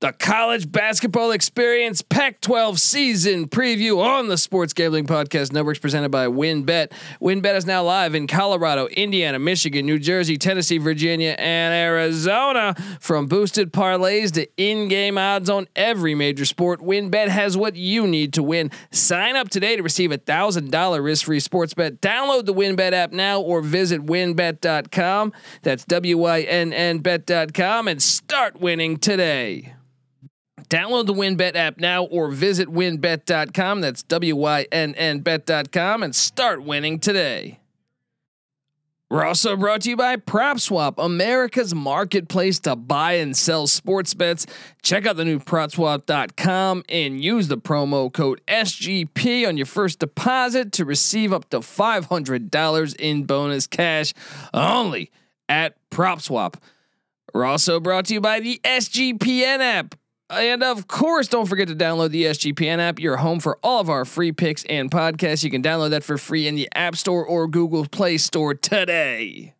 the college basketball experience Pac 12 season preview on the Sports Gambling Podcast Networks presented by WynnBET. WynnBET is now live in Colorado, Indiana, Michigan, New Jersey, Tennessee, Virginia, and Arizona. From boosted parlays to in game odds on every major sport, WynnBET has what you need to win. Sign up today to receive a $1,000 risk free sports bet. Download the WynnBET app now or visit wynnbet.com. That's W Y N N bet.com and start winning today. Download the WynnBET app now or visit wynnbet.com. That's W Y N N bet.com and start winning today. We're also brought to you by PropSwap, America's marketplace to buy and sell sports bets. Check out the new PropSwap.com and use the promo code SGP on your first deposit to receive up to $500 in bonus cash only at PropSwap. We're also brought to you by the SGPN app. And of course, don't forget to download the SGPN app. You're home for all of our free picks and podcasts. You can download that for free in the App Store or Google Play Store today.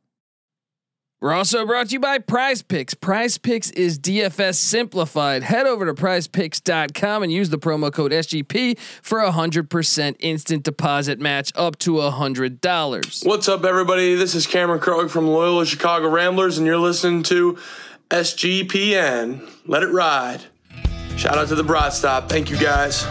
We're also brought to you by Prize Picks. Prize Picks is DFS simplified. Head over to prizepicks.com and use the promo code SGP for a 100% instant deposit match up to $100. What's up, everybody? This is Cameron Krog from Loyola Chicago Ramblers, and you're listening to SGPN. Let it ride. Shout out to the Broad Stop. Thank you guys.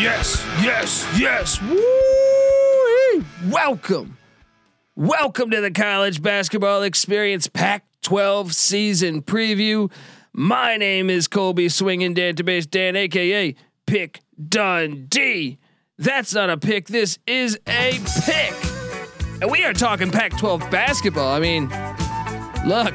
Yes, yes, yes. Woo! Welcome. Welcome to the college basketball experience Pac 12 season preview. My name is Colby Swinging Database Dan, aka Pick Dundee. That's not a pick, this is a pick. And we are talking Pac 12 basketball. I mean, look,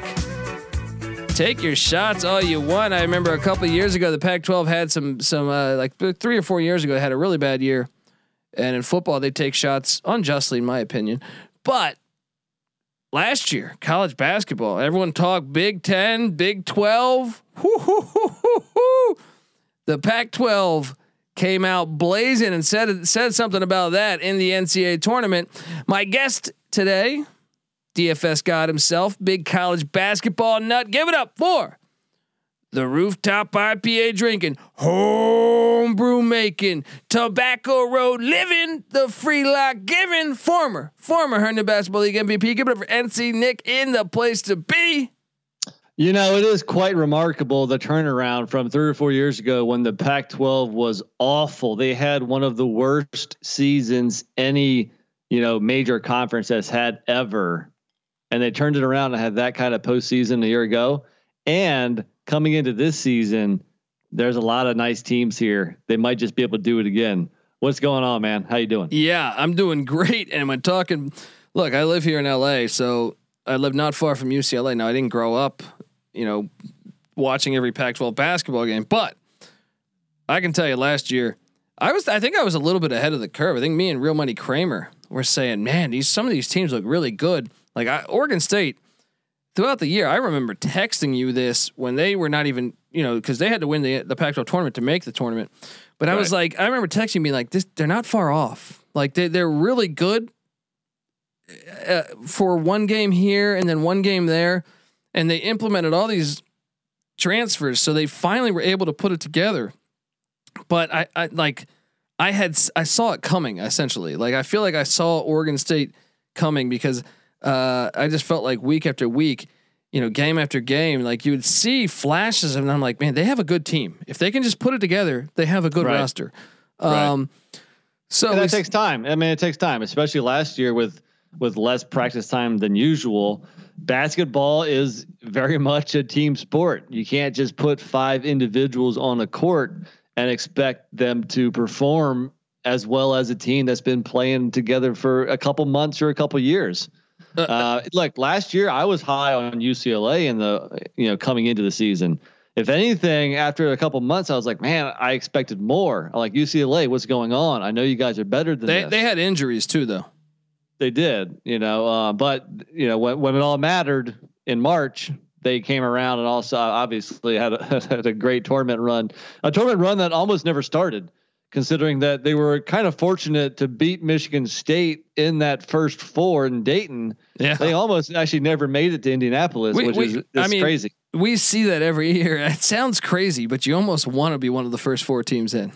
take your shots all you want. I remember a couple years ago, the Pac-12 had some some uh, like three or four years ago, had a really bad year, and in football they take shots unjustly, in my opinion. But last year, college basketball, everyone talked Big Ten, Big Twelve. The Pac-12 came out blazing and said said something about that in the NCAA tournament. My guest today DFS God himself, big college basketball nut. Give it up for the rooftop IPA drinking, homebrew making, tobacco road living, the free lock giving, former, former Herndon Basketball League MVP. Give it up for NC Nick in the place to be. You know, it is quite remarkable the turnaround from three or four years ago when the Pac 12 was awful. They had one of the worst seasons any, you know, major conference has had ever and they turned it around and had that kind of postseason a year ago. And coming into this season, there's a lot of nice teams here. They might just be able to do it again. What's going on, man? How you doing? Yeah, I'm doing great. And I'm talking. Look, I live here in LA, so I live not far from UCLA. Now I didn't grow up, you know, watching every Pac-12 basketball game, but I can tell you, last year I was. I think I was a little bit ahead of the curve. I think me and Real Money Kramer were saying, "Man, these some of these teams look really good." Like I, Oregon State, throughout the year, I remember texting you this when they were not even, you know, because they had to win the the Pac-12 tournament to make the tournament. But I was like, I remember texting me like, "This, they're not far off. Like they they're really good uh, for one game here and then one game there, and they implemented all these transfers, so they finally were able to put it together. But I, I like, I had I saw it coming essentially. Like I feel like I saw Oregon State coming because uh, I just felt like week after week, you know, game after game, like you would see flashes, and I'm like, man, they have a good team. If they can just put it together, they have a good Right. roster. Um, so And that takes time. I mean, it takes time, especially last year with with less practice time than usual. Basketball is very much a team sport. You can't just put five individuals on a court and expect them to perform as well as a team that's been playing together for a couple months or a couple years. Uh, look, last year I was high on UCLA in the you know coming into the season. If anything, after a couple months, I was like, man, I expected more. I'm like UCLA, what's going on? I know you guys are better than they this. they had injuries too, though. they did, you know. Uh, but you know, when when it all mattered in March, they came around and also obviously had a, had a great tournament run, a tournament run that almost never started, considering that they were kind of fortunate to beat Michigan State in that first four in Dayton. Yeah, they almost actually never made it to Indianapolis, we, which we, is I mean, crazy. We see that every year. It sounds crazy, but you almost want to be one of the first four teams in.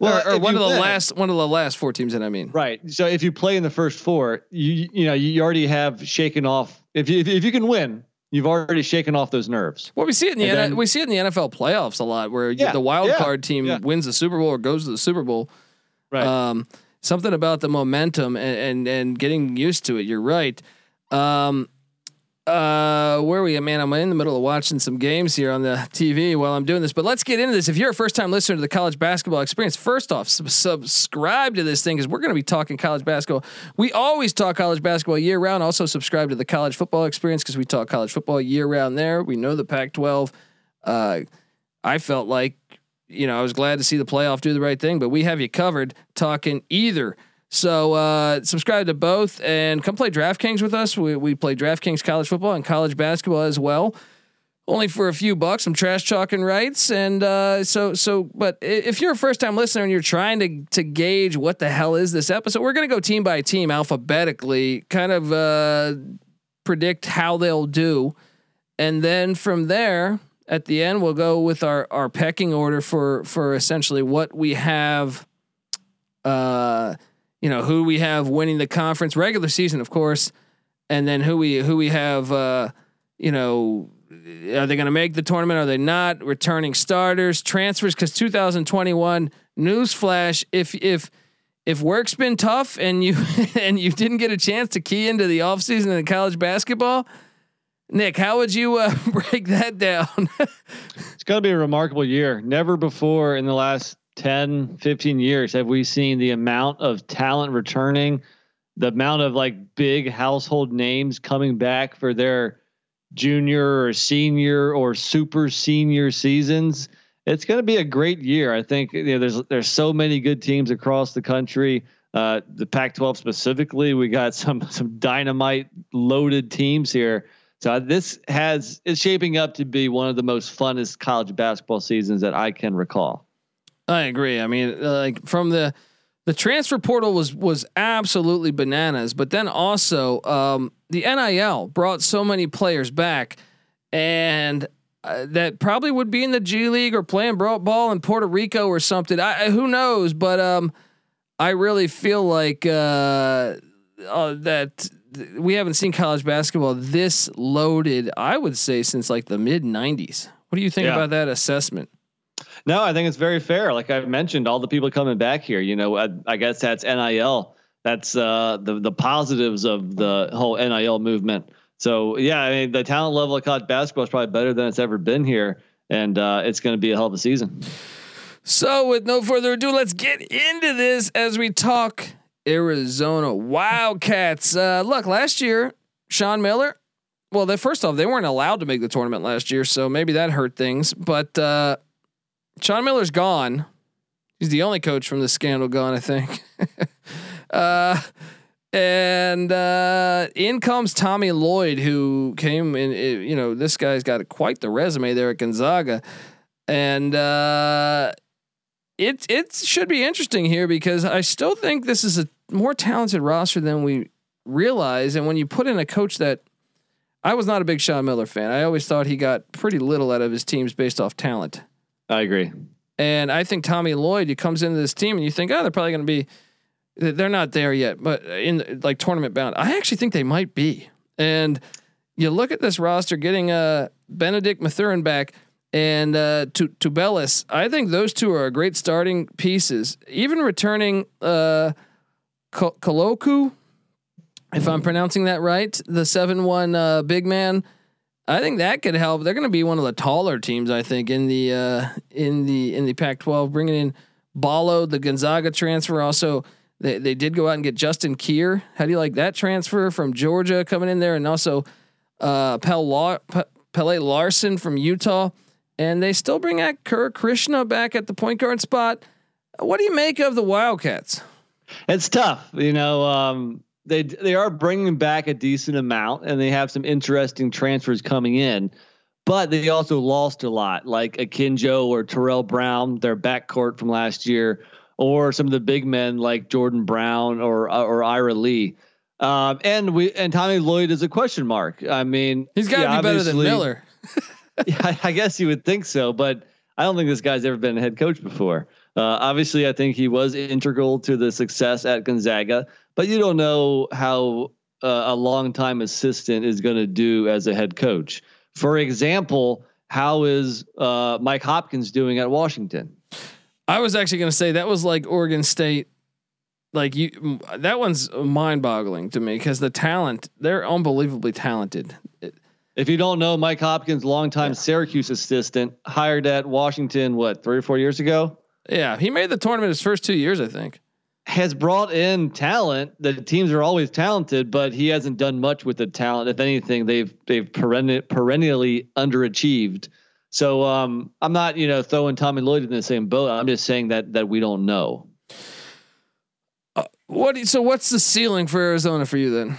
Well, or, or one of the win, last one of the last four teams in. I mean, right. So if you play in the first four, you you know you already have shaken off. If you if you can win, you've already shaken off those nerves. Well, we see it in the N- then, we see it in the NFL playoffs a lot, where yeah, the wild yeah, card team yeah. wins the Super Bowl or goes to the Super Bowl. Right. Um, something about the momentum and, and and getting used to it. You're right. Um, uh, where are we at, man? I'm in the middle of watching some games here on the TV while I'm doing this. But let's get into this. If you're a first time listener to the college basketball experience, first off, sub- subscribe to this thing because we're going to be talking college basketball. We always talk college basketball year round. Also, subscribe to the college football experience because we talk college football year round there. We know the Pac 12. Uh, I felt like, you know, I was glad to see the playoff do the right thing, but we have you covered talking either so uh, subscribe to both and come play DraftKings with us. We we play DraftKings college football and college basketball as well. Only for a few bucks, some trash talking rights, and uh, so so. But if you're a first time listener and you're trying to to gauge what the hell is this episode, we're gonna go team by team alphabetically, kind of uh, predict how they'll do, and then from there, at the end, we'll go with our our pecking order for for essentially what we have. Uh, you know who we have winning the conference regular season, of course, and then who we who we have. Uh, you know, are they going to make the tournament? Are they not? Returning starters, transfers? Because 2021 newsflash: if if if work's been tough and you and you didn't get a chance to key into the offseason in college basketball, Nick, how would you uh, break that down? it's going to be a remarkable year. Never before in the last 10, 15 years have we seen the amount of talent returning, the amount of like big household names coming back for their junior or senior or super senior seasons. It's going to be a great year. I think you know, there's there's so many good teams across the country. Uh, the Pac-12 specifically, we got some some dynamite loaded teams here. So this has is shaping up to be one of the most funnest college basketball seasons that I can recall. I agree. I mean, like from the the transfer portal was was absolutely bananas, but then also um, the NIL brought so many players back, and uh, that probably would be in the G League or playing ball in Puerto Rico or something. I, who knows? But um, I really feel like uh, uh, that we haven't seen college basketball this loaded. I would say since like the mid '90s. What do you think yeah. about that assessment? No, I think it's very fair. Like I mentioned, all the people coming back here, you know, I, I guess that's NIL. That's uh, the the positives of the whole NIL movement. So yeah, I mean, the talent level of college basketball is probably better than it's ever been here, and uh, it's going to be a hell of a season. So, with no further ado, let's get into this as we talk Arizona Wildcats. Uh, look, last year, Sean Miller. Well, they first off, they weren't allowed to make the tournament last year, so maybe that hurt things. But uh, Sean Miller's gone. He's the only coach from the scandal gone, I think. uh, and uh, in comes Tommy Lloyd, who came in. You know, this guy's got quite the resume there at Gonzaga, and uh, it it should be interesting here because I still think this is a more talented roster than we realize. And when you put in a coach that I was not a big Sean Miller fan, I always thought he got pretty little out of his teams based off talent. I agree. And I think Tommy Lloyd, he comes into this team and you think, oh, they're probably going to be, they're not there yet, but in like tournament bound. I actually think they might be. And you look at this roster getting uh, Bennedict Mathurin back and uh, to Tubelis. I think those two are great starting pieces. Even returning uh, Koloko, if I'm pronouncing that right, the seven one uh, big man I think that could help. They're going to be one of the taller teams, I think, in the uh, in the in the Pac-12. Bringing in Ballo, the Gonzaga transfer. Also, they they did go out and get Justin Kier. How do you like that transfer from Georgia coming in there, and also uh, Pel Pelle Larsson from Utah, and they still bring out Kerr Kriisa back at the point guard spot. What do you make of the Wildcats? It's tough, you know. Um, they they are bringing back a decent amount, and they have some interesting transfers coming in. But they also lost a lot, like Akinjo or Terrell Brown, their backcourt from last year, or some of the big men like Jordan Brown or or Ira Lee. Um, and we and Tommy Lloyd is a question mark. I mean, he's got to yeah, be better than Miller. yeah, I guess you would think so, but I don't think this guy's ever been a head coach before. Uh, obviously, I think he was integral to the success at Gonzaga, but you don't know how uh, a longtime assistant is going to do as a head coach. For example, how is uh, Mike Hopkins doing at Washington? I was actually going to say that was like Oregon State. Like you, that one's mind-boggling to me because the talent they're unbelievably talented. If you don't know, Mike Hopkins, longtime yeah. Syracuse assistant, hired at Washington, what three or four years ago? Yeah, he made the tournament his first two years, I think. Has brought in talent. The teams are always talented, but he hasn't done much with the talent. If anything, they've they've perenni- perennially underachieved. So um, I'm not, you know, throwing Tommy Lloyd in the same boat. I'm just saying that that we don't know. Uh, what? So what's the ceiling for Arizona for you then?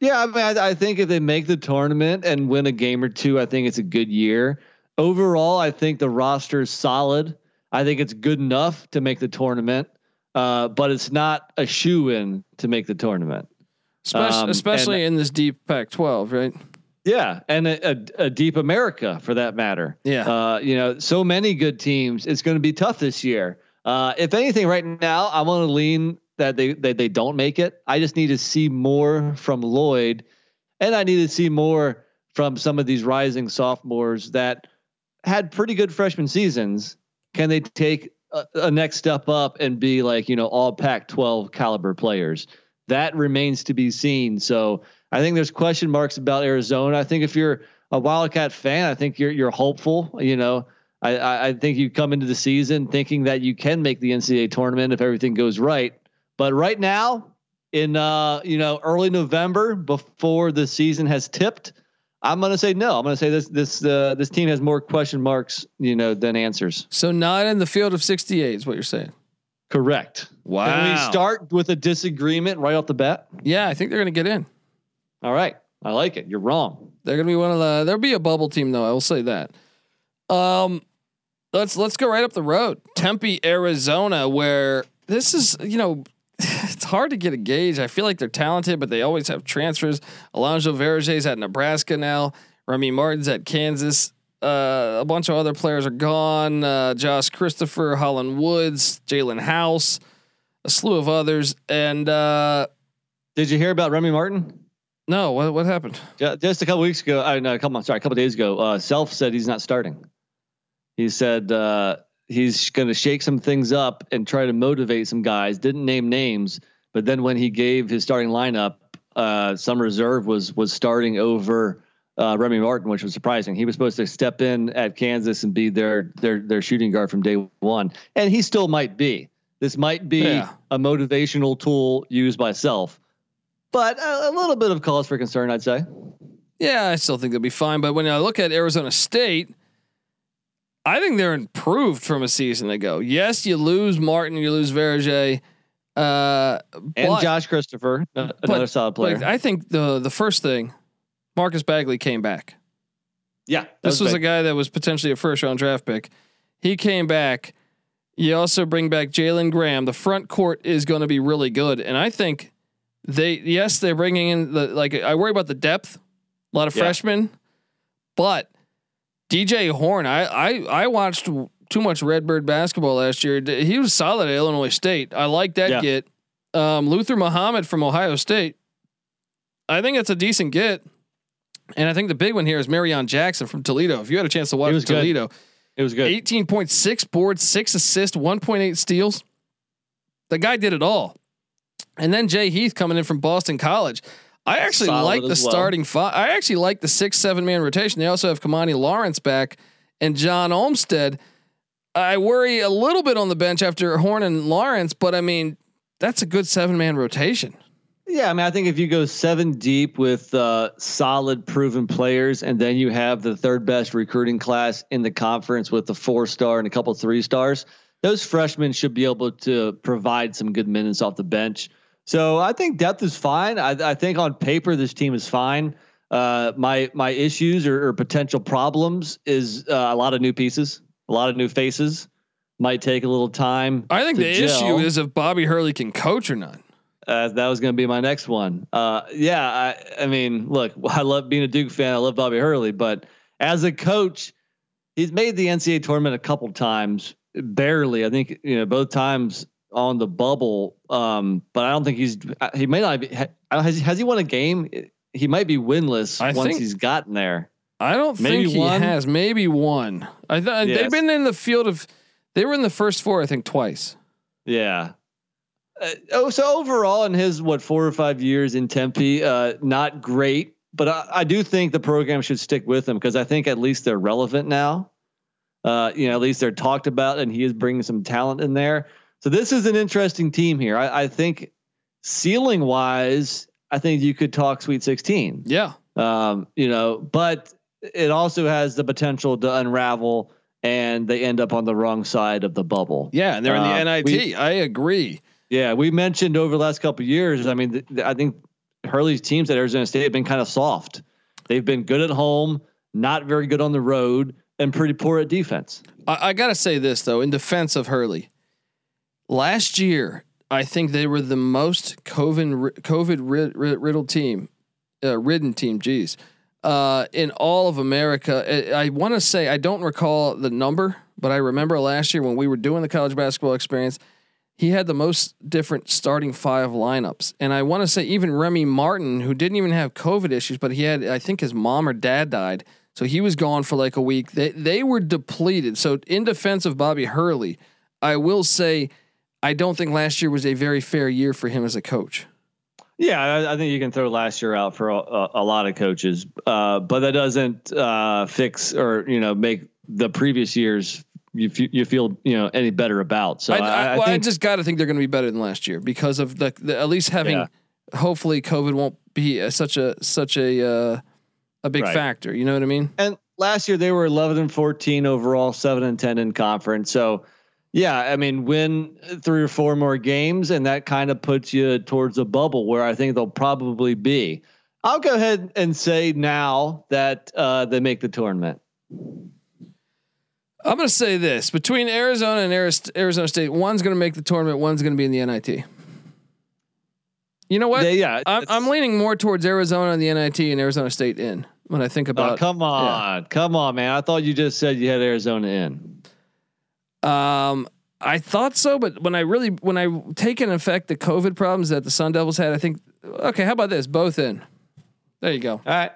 Yeah, I mean, I, I think if they make the tournament and win a game or two, I think it's a good year. Overall, I think the roster is solid. I think it's good enough to make the tournament, uh, but it's not a shoe in to make the tournament. Especially, um, especially in this deep Pac-12, right? Yeah, and a, a, a, deep America for that matter. Yeah, uh, you know, so many good teams. It's going to be tough this year. Uh, if anything, right now, I want to lean that they, they they don't make it. I just need to see more from Lloyd, and I need to see more from some of these rising sophomores that had pretty good freshman seasons can they take a, a next step up and be like, you know, all Pac 12 caliber players? That remains to be seen. So I think there's question marks about Arizona. I think if you're a Wildcat fan, I think you're you're hopeful. You know, I, I think you come into the season thinking that you can make the NCAA tournament if everything goes right. But right now, in uh, you know early November, before the season has tipped, I'm going to say no. I'm going to say this this uh, this team has more question marks, you know, than answers. So not in the field of 68 is what you're saying. Correct. Wow. Can we start with a disagreement right off the bat? Yeah, I think they're going to get in. All right. I like it. You're wrong. They're going to be one of the there'll be a bubble team though, I will say that. Um let's let's go right up the road. Tempe, Arizona where this is, you know, it's hard to get a gauge. I feel like they're talented, but they always have transfers. Alonzo Verge's at Nebraska now. Remy Martin's at Kansas. Uh, a bunch of other players are gone. Uh, Josh Christopher, Holland Woods, Jalen House, a slew of others. And uh, did you hear about Remy Martin? No. What what happened? Just a couple weeks ago. I know. A couple. Sorry, a couple days ago. Uh, Self said he's not starting. He said uh, he's going to shake some things up and try to motivate some guys. Didn't name names, but then when he gave his starting lineup, uh, some reserve was was starting over uh, Remy Martin, which was surprising. He was supposed to step in at Kansas and be their their their shooting guard from day one, and he still might be. This might be yeah. a motivational tool used by self, but a, a little bit of cause for concern, I'd say. Yeah, I still think they'll be fine. But when I look at Arizona State I think they're improved from a season ago. Yes, you lose Martin, you lose Verge, uh, and Josh Christopher, another but, solid player. I think the the first thing, Marcus Bagley came back. Yeah, this was, was a guy that was potentially a first round draft pick. He came back. You also bring back Jalen Graham. The front court is going to be really good, and I think they yes they're bringing in the like I worry about the depth, a lot of yeah. freshmen, but DJ Horne, I I I watched too much Redbird basketball last year. He was solid at Illinois State. I like that yeah. get. Um, Luther Muhammad from Ohio State. I think it's a decent get. And I think the big one here is Marreon Jackson from Toledo. If you had a chance to watch Toledo, good. it was good. 18.6 boards, six assists, 1.8 steals. The guy did it all. And then Jay Heath coming in from Boston College. I actually Solid like the well. starting five. I actually like the six seven man rotation. They also have Kimani Lawrence back and John Olmstead. I worry a little bit on the bench after Horne and Lawrence, but I mean that's a good seven man rotation. Yeah, I mean, I think if you go seven deep with uh, solid, proven players, and then you have the third best recruiting class in the conference with the four star and a couple three stars, those freshmen should be able to provide some good minutes off the bench. So I think depth is fine. I, I think on paper this team is fine. Uh, my my issues or, or potential problems is uh, a lot of new pieces, a lot of new faces. Might take a little time. I think the gel. issue is if Bobby Hurley can coach or not. Uh, that was going to be my next one. Uh, yeah, I, I mean, look, I love being a Duke fan. I love Bobby Hurley, but as a coach, he's made the NCAA tournament a couple times, barely. I think you know both times on the bubble. Um, but I don't think he's he may not be. Has, has he won a game? He might be winless I once think- he's gotten there. I don't Maybe think he one? has. Maybe one. I thought Yes. they've been in the field of. They were in the first four, I think, twice. Yeah. Uh, oh, so overall, in his what four or five years in Tempe, uh, not great, but I, I do think the program should stick with him because I think at least they're relevant now. Uh, you know, at least they're talked about, and he is bringing some talent in there. So this is an interesting team here. I, I think ceiling wise, I think you could talk Sweet Sixteen. Yeah. Um, you know, but it also has the potential to unravel, and they end up on the wrong side of the bubble. Yeah, and they're in Uh, the NIT. we- I agree. Yeah, we mentioned over the last couple of years. I mean, th- th- I think Hurley's teams at Arizona State have been kind of soft. They've been good at home, not very good on the road, and pretty poor at defense. I, I got to say this though, in defense of Hurley, last year I think they were the most COVID COVID rid- rid- riddled team, uh, ridden team. Geez, uh, in all of America. I, I want to say I don't recall the number, but I remember last year when we were doing the college basketball experience. He had the most different starting five lineups. And I want to say even Remy Martin, who didn't even have COVID issues, but he had, I think his mom or dad died. So he was gone for like a week. They they were depleted. So in defense of Bobby Hurley, I will say I don't think last year was a very fair year for him as a coach. Yeah, I, I think you can throw last year out for a, a, lot of coaches, uh, but that doesn't uh, fix or you know make the previous years you f- you feel you know any better about. So I, I, I, well, I think just got to think they're going to be better than last year because of the, the at least having Yeah. hopefully COVID won't be a, such a such a uh, a big Right. factor. You know what I mean? And last year they were 11 and 14 overall, seven and 10 in conference. So, yeah, I mean, win three or four more games, and that kind of puts you towards a bubble where I think they'll probably be. I'll go ahead and say now that uh, they make the tournament. I'm going to say this between Arizona and Arizona State, one's going to make the tournament, one's going to be in the NIT. You know what? They- yeah, I'm, I'm leaning more towards Arizona and the NIT and Arizona State in when I think Oh, about. come on, come on, man! I thought you just said you had Arizona in. Um, I thought so, but when I really when I take in effect the COVID problems that the Sun Devils had, I think okay. How about this? Both in. There you go. All right,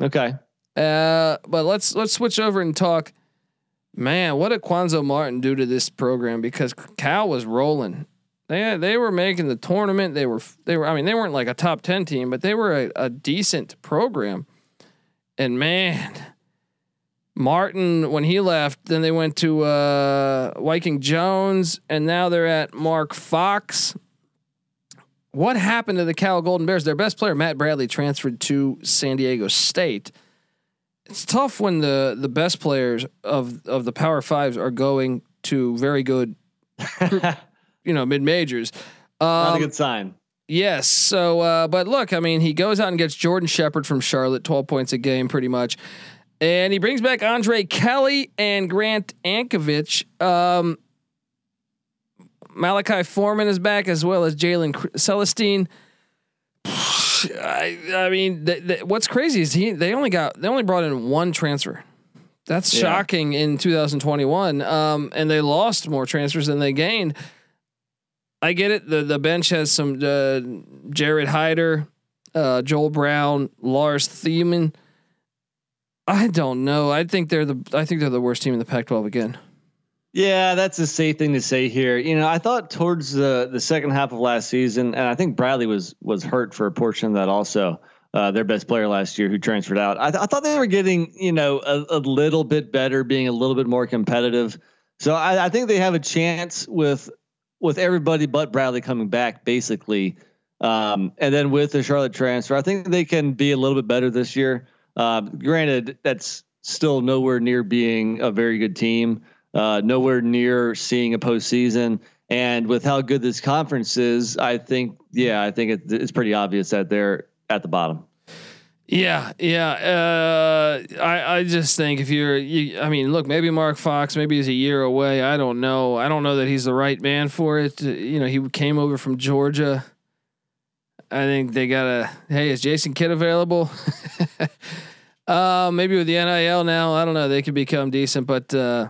okay. Uh, but let's let's switch over and talk. Man, what did Quanzo Martin do to this program? Because Cal was rolling. They they were making the tournament. They were they were. I mean, they weren't like a top ten team, but they were a, a decent program. And man, Martin when he left, then they went to uh, Wyking Jones, and now they're at Mark Fox. What happened to the Cal Golden Bears? Their best player, Matt Bradley, transferred to San Diego State it's tough when the the best players of of the Power Fives are going to very good, you know, mid majors. Not a Um, good sign. yes. So, uh, but look, I mean, he goes out and gets Jordan Shepard from Charlotte, twelve points a game, pretty much, and he brings back Andre Kelly and Grant Anticevich. Um, Malachi Foreman is back as well as Jalen Celestine. I, I mean, th- th- what's crazy is he they only got they only brought in one transfer. That's Yeah. shocking in 2021. Um, and they lost more transfers than they gained. I get it. The the bench has some uh, Jared Hyder, uh, Joel Brown, Lars Thiemann. I don't know. I think they're the I think they're the worst team in the Pac-12 again. Yeah, that's a safe thing to say here. You know, I thought towards the the second half of last season, and I think Bradley was was hurt for a portion of that also. Uh, their best player last year who transferred out. I, th- I thought they were getting, you know, a, a little bit better, being a little bit more competitive. So I, I think they have a chance with with everybody but Bradley coming back, basically. Um, and then with the Charlotte transfer, I think they can be a little bit better this year. Uh, granted, that's still nowhere near being a very good team uh, nowhere near seeing a postseason. And with how good this conference is, I think, yeah, I think it, it's pretty obvious that they're at the bottom. Yeah, yeah. Uh, I I just think if you're, you, I mean, look, maybe Mark Fox, maybe he's a year away. I don't know. I don't know that he's the right man for it. You know, he came over from Georgia. I think they got a. Hey, is Jason Kidd available? uh, maybe with the NIL now, I don't know. They could become decent, but uh,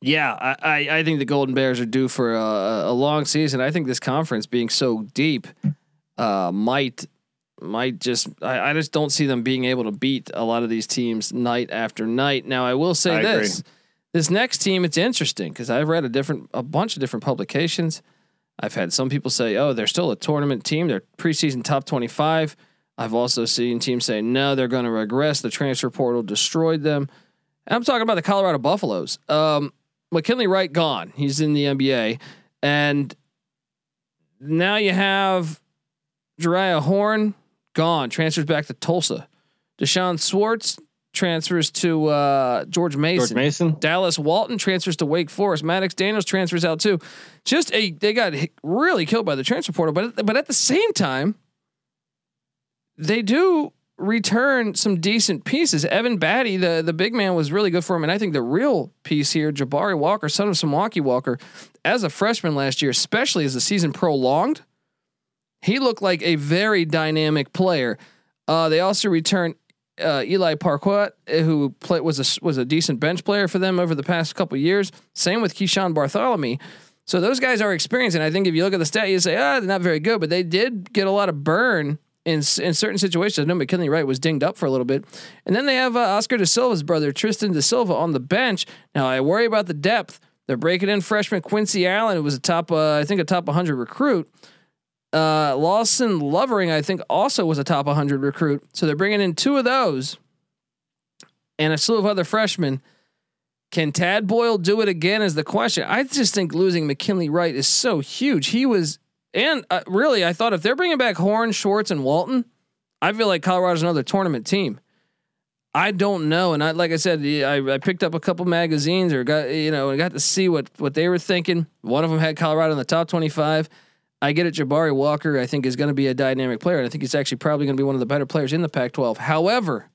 yeah, I, I, I think the Golden Bears are due for a, a long season. I think this conference being so deep uh, might might just I, I just don't see them being able to beat a lot of these teams night after night. Now I will say I this. agree. This next team, it's interesting because I've read a different a bunch of different publications. I've had some people say, "Oh, they're still a tournament team. They're preseason top 25." I've also seen teams say, "No, they're going to regress. The transfer portal destroyed them." And I'm talking about the Colorado Buffaloes. Um, McKinley Wright gone. He's in the NBA, and now you have Jeriah Horne gone. Transfers back to Tulsa. D'Shawn Schwartz transfers to uh, George Mason. George Mason. Dallas Walton transfers to Wake Forest. Maddox Daniels transfers out too. Just a they got really killed by the transfer portal, but but at the same time, they do return some decent pieces. Evan Battey, the the big man, was really good for him, and I think the real piece here, Jabari Walker, son of Samaki Walker, as a freshman last year, especially as the season prolonged, he looked like a very dynamic player. Uh, they also returned uh, Eli Parquet, uh, who play, was a was a decent bench player for them over the past couple years. Same with Keeshawn Barthelemy. So those guys are experienced, and I think if you look at the stat, you say, ah, they're not very good, but they did get a lot of burn in in certain situations. I know McKinley Wright was dinged up for a little bit, and then they have uh, Oscar da Silva's brother Tristan da Silva on the bench. Now I worry about the depth. They're breaking in freshman Quincy Allen, who was a top, uh, I think, a top 100 recruit. Uh, Lawson Lovering, I think, also was a top 100 recruit. So they're bringing in two of those and a slew of other freshmen. Can Tad Boyle do it again? Is the question. I just think losing McKinley Wright is so huge. He was, and uh, really, I thought if they're bringing back Horne, Schwartz, and Walton, I feel like Colorado's another tournament team. I don't know, and I like I said, I, I picked up a couple magazines or got you know, got to see what what they were thinking. One of them had Colorado in the top twenty five. I get it. Jabari Walker, I think, is going to be a dynamic player, and I think he's actually probably going to be one of the better players in the Pac twelve. However,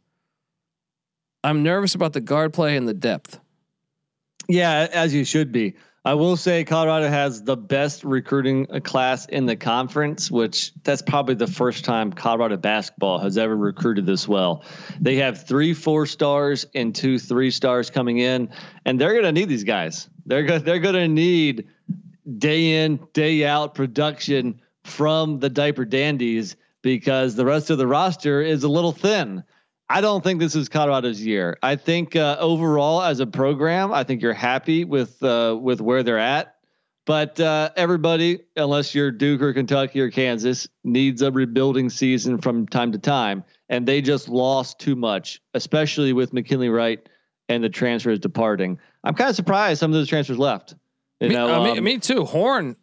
I'm nervous about the guard play and the depth. Yeah, as you should be. I will say Colorado has the best recruiting uh, class in the conference, which that's probably the first time Colorado basketball has ever recruited this well. They have three four stars and two three stars coming in, and they're going to need these guys. They're go- they're going to need day in day out production from the diaper dandies because the rest of the roster is a little thin. I don't think this is Colorado's year. I think uh, overall, as a program, I think you're happy with uh, with where they're at. But uh, everybody, unless you're Duke or Kentucky or Kansas, needs a rebuilding season from time to time, and they just lost too much, especially with McKinley Wright and the transfers departing. I'm kind of surprised some of those transfers left. You me, know, uh, me, um, me too. Horne,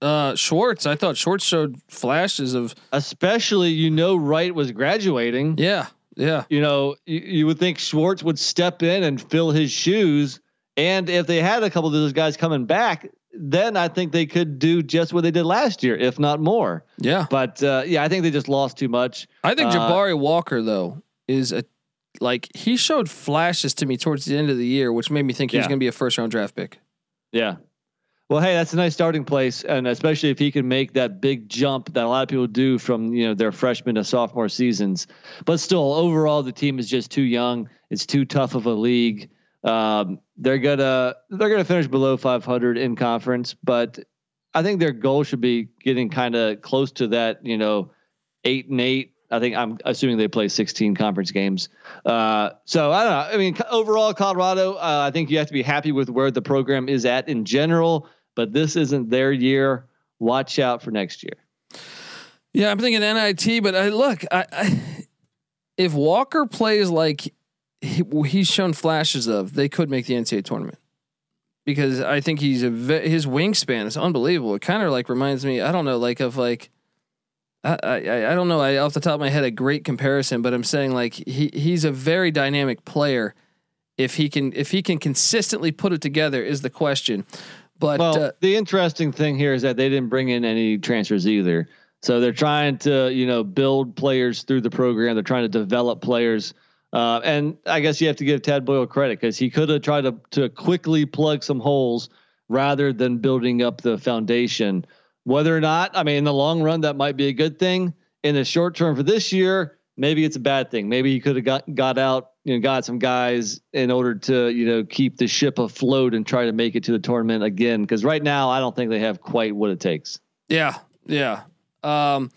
uh, Schwartz. I thought Schwartz showed flashes of especially you know Wright was graduating. yeah, yeah. you know, you, you would think Schwartz would step in and fill his shoes. And if they had a couple of those guys coming back, then I think they could do just what they did last year, if not more. Yeah. But uh, yeah, I think they just lost too much. I think Uh, Jabari Walker though is a like he showed flashes to me towards the end of the year, which made me think he was going to be a first round draft pick. Yeah. Well, hey, that's a nice starting place, and especially if he can make that big jump that a lot of people do from you know their freshman to sophomore seasons. But still, overall, the team is just too young. It's too tough of a league. Um, they're gonna they're gonna finish below 500 in conference, but I think their goal should be getting kind of close to that. You know, eight and eight. I think I'm assuming they play 16 conference games. Uh, so I don't know. I mean, overall, Colorado. Uh, I think you have to be happy with where the program is at in general. But this isn't their year. Watch out for next year. Yeah, I'm thinking NIT, but I look, I, I if Walker plays like he, he's shown flashes of, they could make the NCAA tournament. Because I think he's a his wingspan is unbelievable. It kind of like reminds me, I don't know, like of like I, I I don't know, I off the top of my head a great comparison, but I'm saying like he he's a very dynamic player. If he can if he can consistently put it together is the question. But well, uh, the interesting thing here is that they didn't bring in any transfers either. So they're trying to, you know, build players through the program. They're trying to develop players. Uh, and I guess you have to give Tad Boyle credit because he could have tried to to quickly plug some holes rather than building up the foundation. Whether or not, I mean, in the long run, that might be a good thing. In the short term for this year, maybe it's a bad thing. Maybe he could have got got out, you know, got some guys in order to, you know, keep the ship afloat and try to make it to the tournament again. Because right now, I don't think they have quite what it takes. yeah, yeah. Um,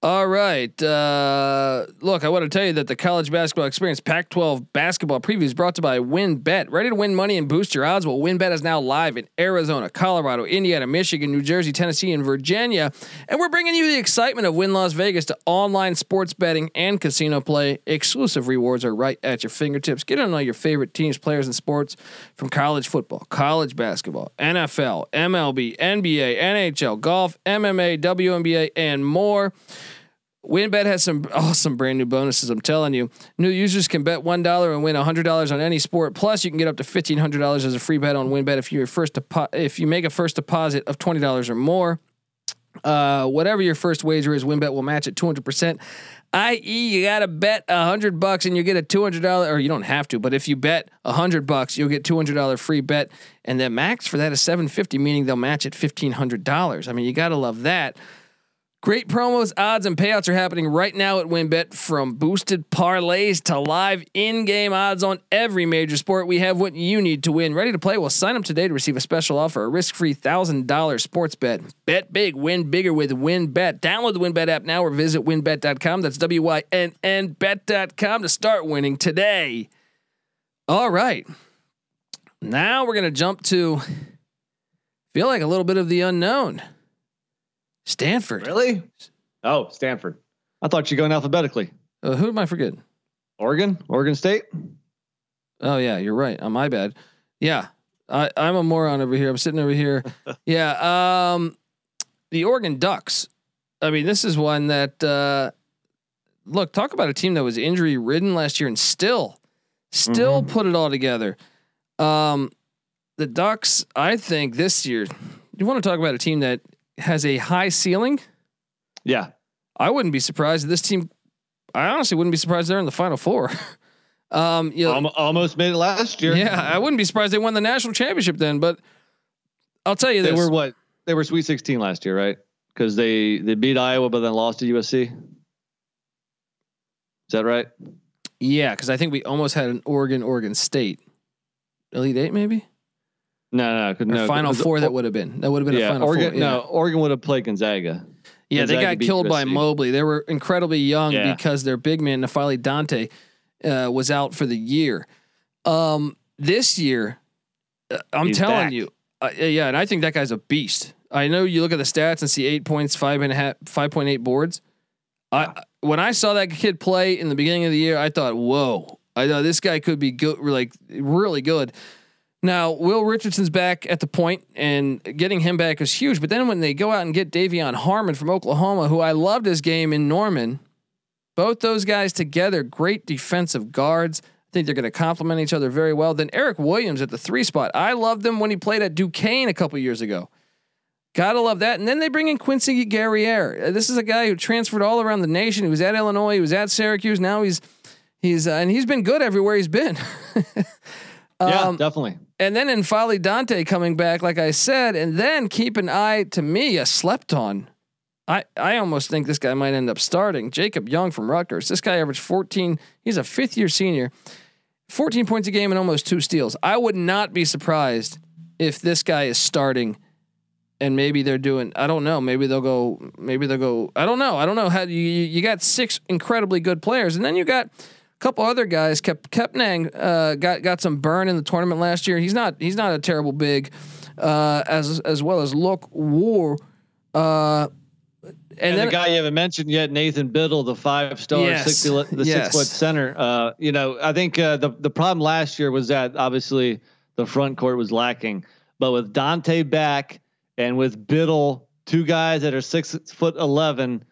all right. Uh, look, I want to tell you that the college basketball experience Pac-12 basketball preview is brought to you by WynnBET. Ready to win money and boost your odds? Well, WynnBET is now live in Arizona, Colorado, Indiana, Michigan, New Jersey, Tennessee, and Virginia. And we're bringing you the excitement of Wynn Las Vegas to online sports betting and casino play. Exclusive rewards are right at your fingertips. Get on all your favorite teams, players, and sports from college football, college basketball, NFL, MLB, NBA, NHL, golf, MMA, WNBA, and more. WynnBET has some awesome brand new bonuses. I'm telling you, new users can bet one dollar and win hundred dollars on any sport. Plus, you can get up to fifteen hundred dollars as a free bet on WynnBET if you first depo- if you make a first deposit of twenty dollars or more. Uh, whatever your first wager is, WynnBET will match it two hundred percent. I.e., you got to bet a hundred bucks and you get a two hundred dollar, or you don't have to, but if you bet a hundred bucks, you'll get two hundred dollar free bet, and the max for that is seven fifty, meaning they'll match it fifteen hundred dollars. I mean, you got to love that. Great promos, odds, and payouts are happening right now at WynnBET from boosted parlays to live in game odds on every major sport. We have what you need to win. Ready to play? Well, sign up today to receive a special offer a risk free $1,000 sports bet. Bet big, win bigger with WynnBET. Download the WynnBET app now or visit wynnbet.com. That's W Y N N bet.com to start winning today. All right. Now we're going to jump to feel like a little bit of the unknown. Stanford. Really? Oh, Stanford. I thought you were going alphabetically. Uh, who am I forgetting? Oregon, Oregon State. Oh yeah, you're right. Uh, my bad. Yeah, I, I'm a moron over here. I'm sitting over here. yeah. Um, the Oregon Ducks. I mean, this is one that uh, look. Talk about a team that was injury ridden last year and still, still Mhm. put it all together. Um, the Ducks. I think this year. You want to talk about a team that has a high ceiling? Yeah. I wouldn't be surprised if this team. I honestly wouldn't be surprised they're in the final four. um, you know, almost made it last year. yeah, I wouldn't be surprised they won the national championship then. But I'll tell you They this: were what? They were Sweet 16 last year, right? Because they they beat Iowa, but then lost to USC. Is that right? yeah, because I think we almost had an Oregon, Oregon State, Elite Eight maybe, No, no, no. Final Four. That would have been that would have been a yeah, Final Oregon. Four. No, Oregon would have played Gonzaga. yeah, they got killed by Mobley. They were incredibly young Yeah. because their big man N'Faly Dante uh, was out for the year. Um, this year, uh, I'm He's telling back. you, uh, yeah, and I think that guy's a beast. I know you look at the stats and see eight points, five and a half, five point eight boards. I when I saw that kid play in the beginning of the year, I thought, whoa, I know this guy could be good, like really good. Now, Will Richardson's back at the point, and getting him back is huge. But then when they go out and get De'Vion Harmon from Oklahoma, who I loved his game in Norman, both those guys together, great defensive guards. I think they're going to complement each other very well. Then Eric Williams at the three spot. I loved him when he played at Duquesne a couple years ago. Gotta love that. And then they bring in Quincy Guerrier. Uh, This is a guy who transferred all around the nation. He was at Illinois. He was at Syracuse. Now he's he's uh, and he's been good everywhere he's been. Yeah, Um, definitely. and then N'Faly Dante coming back, like I said, and then keep an eye to me, a slept on. I, I almost think this guy might end up starting. Jacob Young from Rutgers. This guy averaged 14. He's a fifth year senior, 14 points a game and almost two steals. I would not be surprised if this guy is starting and maybe they're doing, I don't know. Maybe they'll go, maybe they'll go, I don't know. I don't know how you, you got six incredibly good players and then you got, couple other guys. Kep Kepnang uh, got got some burn in the tournament last year. He's not he's not a terrible big, uh, as as well as Lok Wur. Uh, and, And, then the guy you haven't mentioned yet, Nathan Bittle, the five star, Yes. the Yes. six foot center. Uh, you know, I think uh, the the problem last year was that obviously the front court was lacking, but with Dante back and with Bittle, two guys that are six foot eleven,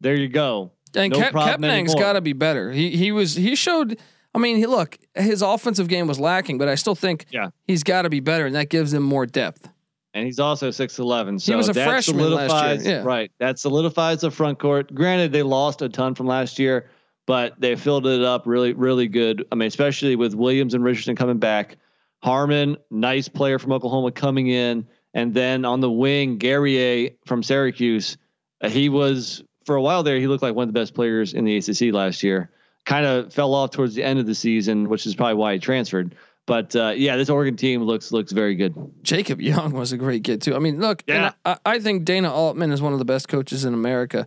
there you go. And no Kep, Kepnang's got to be better. He he was he showed. I mean, he, look, his offensive game was lacking, but I still think Yeah. he's got to be better, and that gives him more depth. and he's also six eleven. So he was a that freshman last year. Yeah. Right, that solidifies the front court. Granted, they lost a ton from last year, but they filled it up really, really good. I mean, especially with Williams and Richardson coming back. Harmon, nice player from Oklahoma coming in, and then on the wing, Guerrier from Syracuse. Uh, he was for a while there. He looked like one of the best players in the ACC last year. Kind of fell off towards the end of the season, which is probably why he transferred. But uh, yeah, this Oregon team looks looks very good. Jacob Young was a great kid too. I mean, look, Yeah. I, I think Dana Altman is one of the best coaches in America.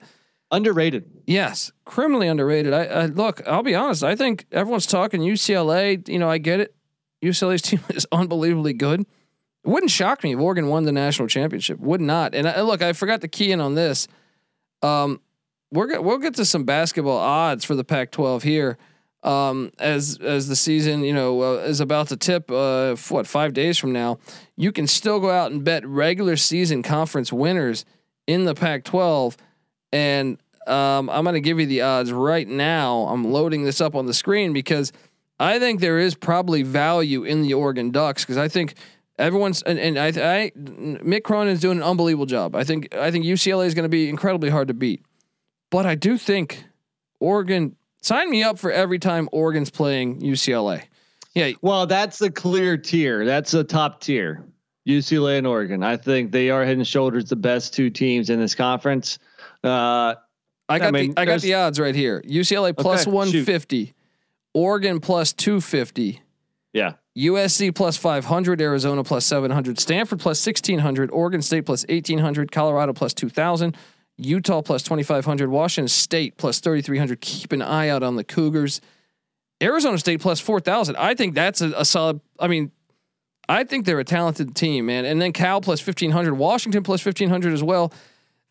Underrated. Yes, criminally underrated. I, I look. I'll be honest. I think everyone's talking UCLA. You know, I get it. UCLA's team is unbelievably good. It wouldn't shock me if Oregon won the national championship. Would not. And I, look, I forgot to key in on this. Um, we're go- we'll get to some basketball odds for the Pac-12 here. Um, as as the season you know uh, is about to tip, uh, what five days from now, you can still go out and bet regular season conference winners in the Pac-12, and um, I'm going to give you the odds right now. I'm loading this up on the screen because I think there is probably value in the Oregon Ducks because I think everyone's and, and I, I Mick Cronin is doing an unbelievable job. I think I think UCLA is going to be incredibly hard to beat, but I do think Oregon sign me up for every time Oregon's playing UCLA. Yeah, Well, that's a clear tier. That's a top tier. UCLA and Oregon. I think they are head and shoulders the best two teams in this conference. Uh, I got mean, the I got the odds right here. UCLA plus Okay, shoot. 150, Oregon plus 250. Yeah. USC plus 500, Arizona plus 700, Stanford plus 1600, Oregon State plus 1800, Colorado plus 2000, Utah plus 2500, Washington State plus 3300. Keep an eye out on the Cougars. Arizona State plus 4000. I think that's a, a solid. I mean, I think they're a talented team, man. And then Cal plus 1500, Washington plus 1500 as well.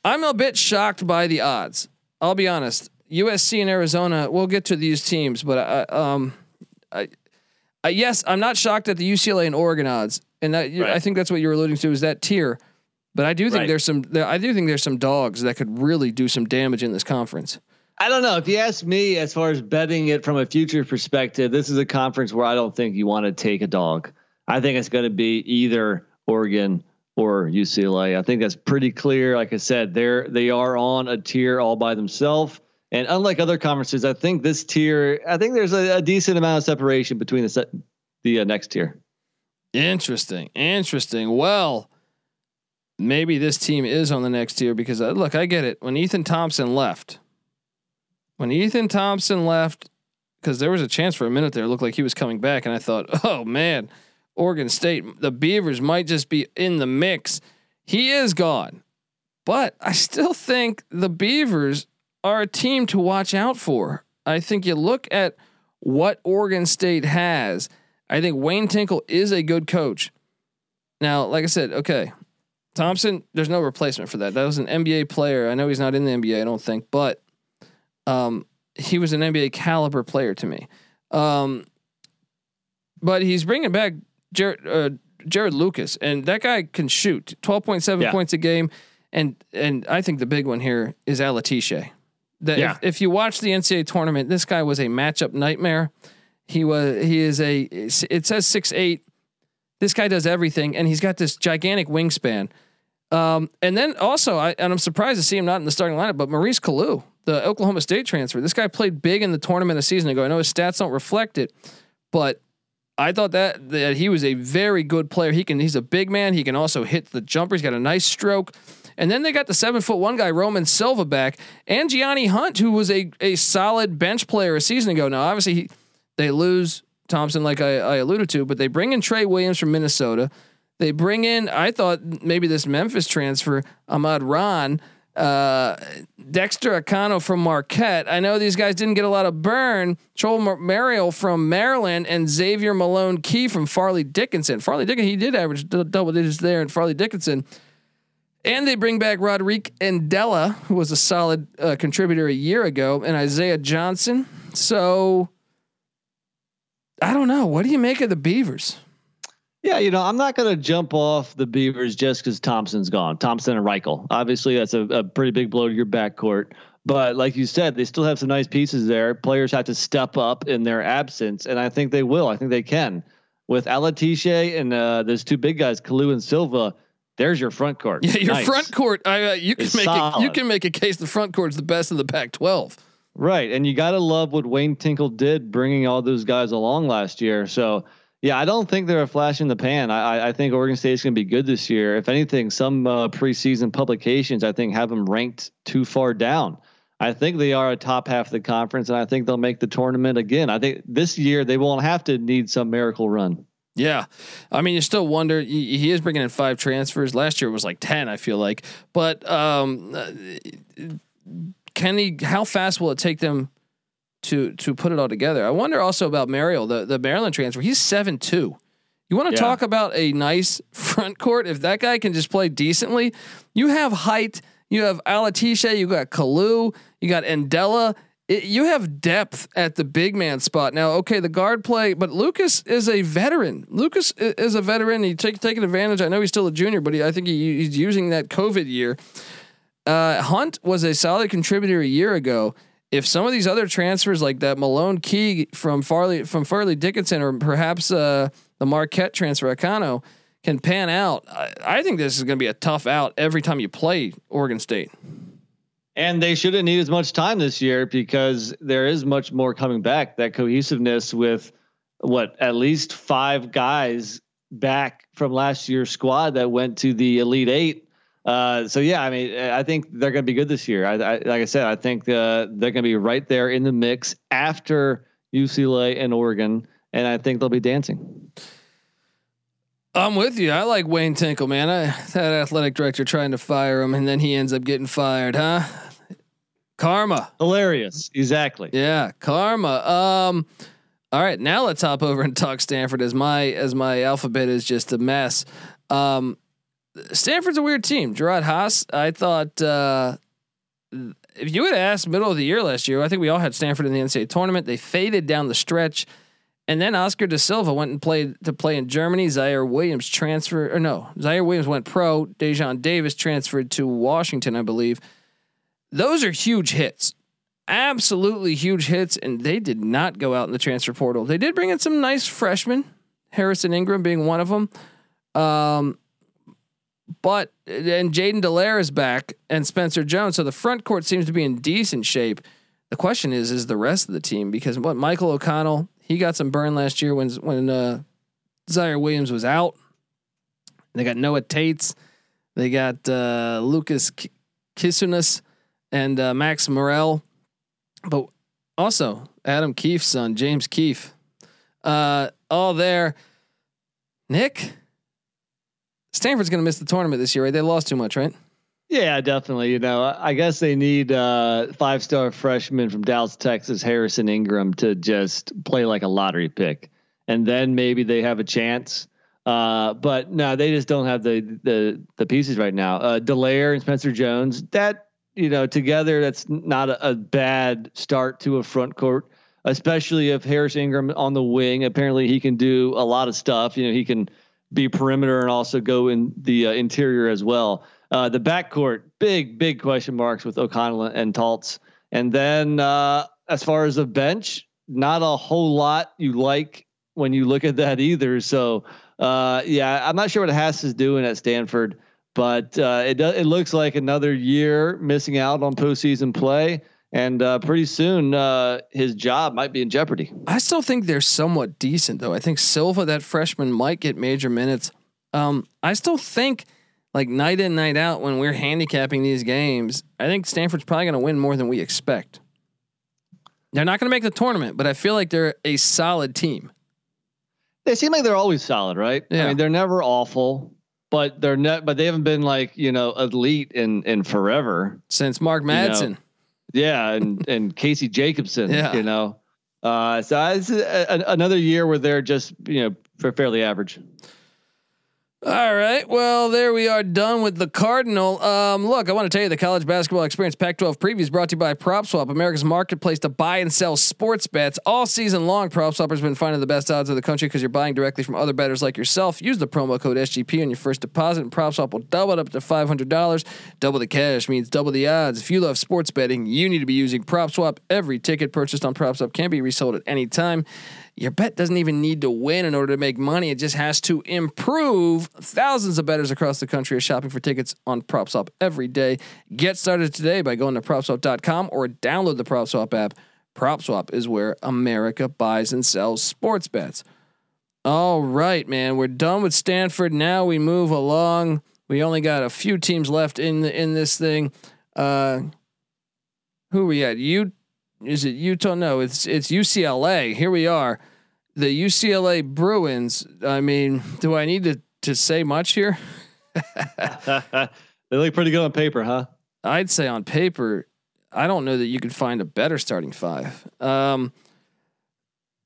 I'm a bit shocked by the odds. I'll be honest. USC and Arizona, we'll get to these teams, but I, um, I, uh, yes, I'm not shocked at the UCLA and Oregon odds, and that, you- I think that's what you're alluding to is that tier. But I do think Right. there's some. I do think there's some dogs that could really do some damage in this conference. I don't know. If you ask me, as far as betting it from a future perspective, this is a conference where I don't think you want to take a dog. I think it's going to be either Oregon or UCLA. I think that's pretty clear. Like I said, they're they are on a tier all by themselves. And unlike other conferences, I think this tier, I think there's a, a decent amount of separation between the set, the uh, next tier. Interesting, interesting. Well, maybe this team is on the next tier because uh, look, I get it. When Ethan Thompson left, when Ethan Thompson left, because there was a chance for a minute there, it looked like he was coming back, and I thought, oh man, Oregon State, the Beavers might just be in the mix. He is gone, but I still think the Beavers are a team to watch out for. I think you look at what Oregon State has. I think Wayne Tinkle is a good coach. Now, like I said, okay, Thompson, there's no replacement for that. That was an NBA player. I know he's not in the NBA, I don't think, but um, he was an NBA caliber player to me. Um, but he's bringing back Jarod, uh, Jarod Lucas, and that guy can shoot 12.7 Yeah. points a game. And and I think the big one here is Alatishe. That Yeah. if, if you watch the NCAA tournament, this guy was a matchup nightmare. He was he is a it says six eight. This guy does everything, and he's got this gigantic wingspan. Um, and then also, I and I'm surprised to see him not in the starting lineup, but Maurice Calloo, the Oklahoma State transfer. This guy played big in the tournament a season ago. I know his stats don't reflect it, but I thought that that he was a very good player. He can he's a big man. He can also hit the jumper. He's got a nice stroke. And then they got the seven foot one guy, Roman Silva back, and Gianni Hunt, who was a a solid bench player a season ago. Now, obviously, he, they lose Thompson, like I, I alluded to, but they bring in Trey Williams from Minnesota. They bring in, I thought maybe this Memphis transfer, Ahmad Rand, uh, Dexter Akanno from Marquette. I know these guys didn't get a lot of burn. Chol Mar- Mario from Maryland and Xzavier Malone Key from Fairleigh Dickinson. Fairleigh Dickinson, he did average d- double digits there in Fairleigh Dickinson. And they bring back Roderick Andela, who was a solid uh, contributor a year ago, and Isaiah Johnson. So I don't know. What do you make of the Beavers? Yeah, you know, I'm not going to jump off the Beavers just because Thompson's gone. Thompson and Reichle. Obviously, that's a, a pretty big blow to your backcourt. But like you said, they still have some nice pieces there. Players have to step up in their absence, and I think they will. I think they can. With Alatishe and uh, those two big guys, Calloo and Silva, there's your front court. Yeah, your Nice. front court. I, uh, you can It's make a, you can make a case the front court's the best in the Pac-12. Right. And you got to love what Wayne Tinkle did bringing all those guys along last year. So, yeah, I don't think they're a flash in the pan. I, I- I think Oregon State's going to be good this year. If anything, some uh, preseason publications, I think, have them ranked too far down. I think they are a top half of the conference, and I think they'll make the tournament again. I think this year they won't have to need some miracle run. Yeah, I mean, you still wonder. He, is bringing in five transfers. Last year it was like ten, I feel like. But um, uh, can he? How fast will it take them to to put it all together? I wonder also about Marial, the the Maryland transfer. He's seven two. You want to Yeah. talk about a nice front court? If that guy can just play decently, you have height. You have Alatishe. You got Calloo. You got Endella. It, you have depth at the big man spot. Now, okay, the guard play, but Lucas is a veteran. Lucas is a veteran. He take taking advantage. I know he's still a junior, but he, I think he, he's using that COVID year. Uh, Hunt was a solid contributor a year ago. If some of these other transfers like that Malone Key from Fairleigh from Fairleigh Dickinson or perhaps uh, the Marquette transfer Akanno can pan out, I, I think this is going to be a tough out every time you play Oregon State. And they shouldn't need as much time this year because there is much more coming back. That cohesiveness with what at least five guys back from last year's squad that went to the Elite Eight. Uh, so yeah, I mean, I think they're going to be good this year. I, I, like I said, I think uh, they're going to be right there in the mix after UCLA and Oregon, and I think they'll be dancing. I'm with you. I like Wayne Tinkle, man. I that athletic director trying to fire him, and then he ends up getting fired, huh? Karma. Hilarious, exactly. Yeah, karma. Um, all right, now let's hop over and talk Stanford as my as my alphabet is just a mess. Um, Stanford's a weird team. Jerod Haase. I thought uh, if you had asked middle of the year last year, I think we all had Stanford in the NCAA tournament. They faded down the stretch, and then Oscar da Silva went and played to play in Germany. Ziaire Williams transferred, or no, Ziaire Williams went pro. Daejon Davis transferred to Washington, I believe. Those are huge hits absolutely huge hits, and they did not go out in the transfer portal. They did bring in some nice freshmen, Harrison Ingram being one of them. Um, but and Jaiden Delaire is back, and Spencer Jones. So the front court seems to be in decent shape. The question is, is the rest of the team because what Michael O'Connell he got some burn last year when when uh, Ziaire Williams was out. They got Noah Taitz, they got uh, Lucas K- Kisunas and uh, Max Murrell but also Adam Keefe's son, James Keefe. Uh, all there. Nick, Stanford's going to miss the tournament this year, right? They lost too much, right? Yeah, definitely. You know, I guess they need uh, five star freshman from Dallas, Texas, Harrison Ingram to just play like a lottery pick, and then maybe they have a chance. Uh, but no, they just don't have the the the pieces right now. Uh, Delaire and Spencer Jones, that you know, together, that's not a, a bad start to a front court, especially if Harris Ingram on the wing. Apparently, he can do a lot of stuff. You know, he can be perimeter and also go in the uh, interior as well. Uh, the backcourt, big, big question marks with O'Connell and Taitz. And then uh, as far as the bench, not a whole lot you like when you look at that either. So uh, yeah, I'm not sure what Haase is doing at Stanford, but uh, it does, it looks like another year missing out on postseason play. And uh, pretty soon, uh, his job might be in jeopardy. I still think they're somewhat decent, though. I think Silva, that freshman, might get major minutes. Um, I still think, like night in, night out, when we're handicapping these games, I think Stanford's probably going to win more than we expect. They're not going to make the tournament, but I feel like they're a solid team. They seem like they're always solid, right? Yeah. I mean, they're never awful, but they're not. But they haven't been like you know elite in in forever. Since Mark know, Madsen, Yeah, and and Casey Jacobsen. Yeah. you know. Uh, so it's a, a, another year where they're just you know fa- fairly average. All right. Well, there we are done with the Cardinal. Um, look, I want to tell you the college basketball experience Pac-12 previews brought to you by PropSwap, America's marketplace to buy and sell sports bets all season long. PropSwap has been finding the best odds of the country because you're buying directly from other bettors like yourself. Use the promo code SGP on your first deposit, and PropSwap will double it up to five hundred dollars. Double the cash means double the odds. If you love sports betting, you need to be using PropSwap. Every ticket purchased on PropSwap can be resold at any time. Your bet doesn't even need to win in order to make money. It just has to improve. Thousands of bettors across the country are shopping for tickets on PropSwap every day. Get started today by going to PropSwap.com or download the PropSwap app. PropSwap is where America buys and sells sports bets. All right, man. We're done with Stanford. Now we move along. We only got a few teams left in the, in this thing. Uh, who are we at? You is it Utah? No, it's it's UCLA. Here we are, the UCLA Bruins. I mean, do I need to to say much here? they look pretty good on paper, huh? I'd say on paper, I don't know that you could find a better starting five. Um,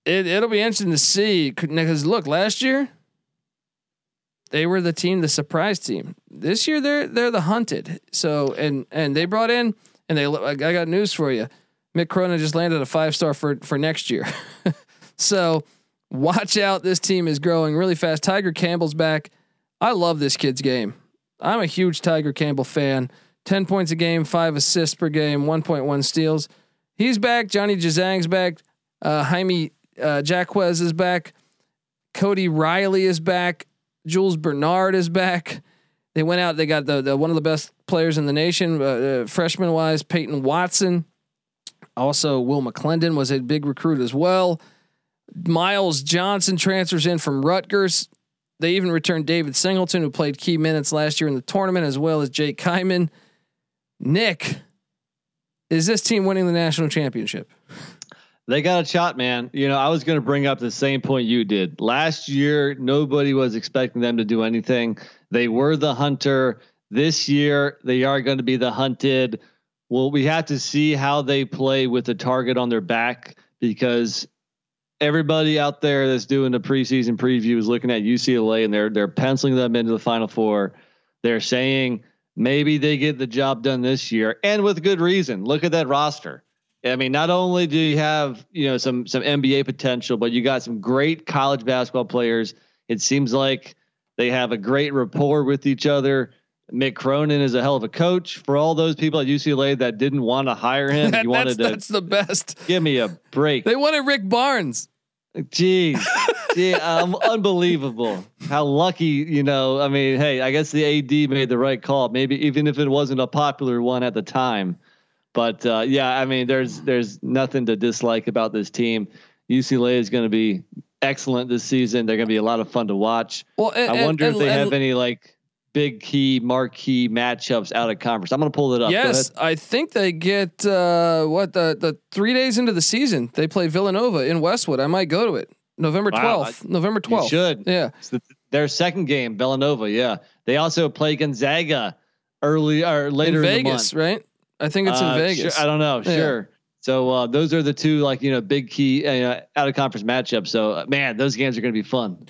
it it'll be interesting to see because look, last year they were the team, the surprise team. This year they're they're the hunted. So and and they brought in and they I got news for you. Mick Cronin just landed a five star for for next year. so watch out. This team is growing really fast. Tyger Campbell's back. I love this kid's game. I'm a huge Tyger Campbell fan. 10 points a game, five assists per game, 1.1 steals. He's back. Johnny Juzang's back. Uh, Jaime uh, Jaquez is back. Cody Riley is back. Jules Bernard is back. They went out. They got the, the one of the best players in the nation, uh, uh freshman wise, Peyton Watson. Also, Will McClendon was a big recruit as well. Myles Johnson transfers in from Rutgers. They even returned David Singleton, who played key minutes last year in the tournament, as well as Jake Kyman. Nick, is this team winning the national championship? They got a shot, man. You know, I was going to bring up the same point you did. Last year, nobody was expecting them to do anything. They were the hunter. This year, they are going to be the hunted. Well, we have to see how they play with the target on their back because everybody out there that's doing the preseason preview is looking at UCLA and they're they're penciling them into the Final Four. They're saying maybe they get the job done this year, and with good reason. Look at that roster. I mean, not only do you have you know some some NBA potential, but you got some great college basketball players. It seems like they have a great rapport with each other. Mick Cronin is a hell of a coach. For all those people at UCLA that didn't want to hire him, that, you wanted that's, to. That's the best. Give me a break. They wanted Rick Barnes. Jeez, Gee, um, unbelievable. How lucky, you know. I mean, hey, I guess the AD made the right call. Maybe even if it wasn't a popular one at the time, but uh, yeah, I mean, there's there's nothing to dislike about this team. UCLA is going to be excellent this season. They're going to be a lot of fun to watch. Well, and, I wonder and, if they have any like big key marquee matchups out of conference. I'm going to pull it up. Yes, I think they get uh, what the the three days into the season they play Villanova in Westwood. I might go to it. November 12th. Wow, November 12th. should. Yeah. The, their second game, Villanova. Yeah. They also play Gonzaga early or later in, Vegas, in right? I think it's in uh, Vegas. Sure, I don't know. Yeah. Sure. So uh, those are the two like you know big key uh, out of conference matchups. So uh, man, those games are going to be fun.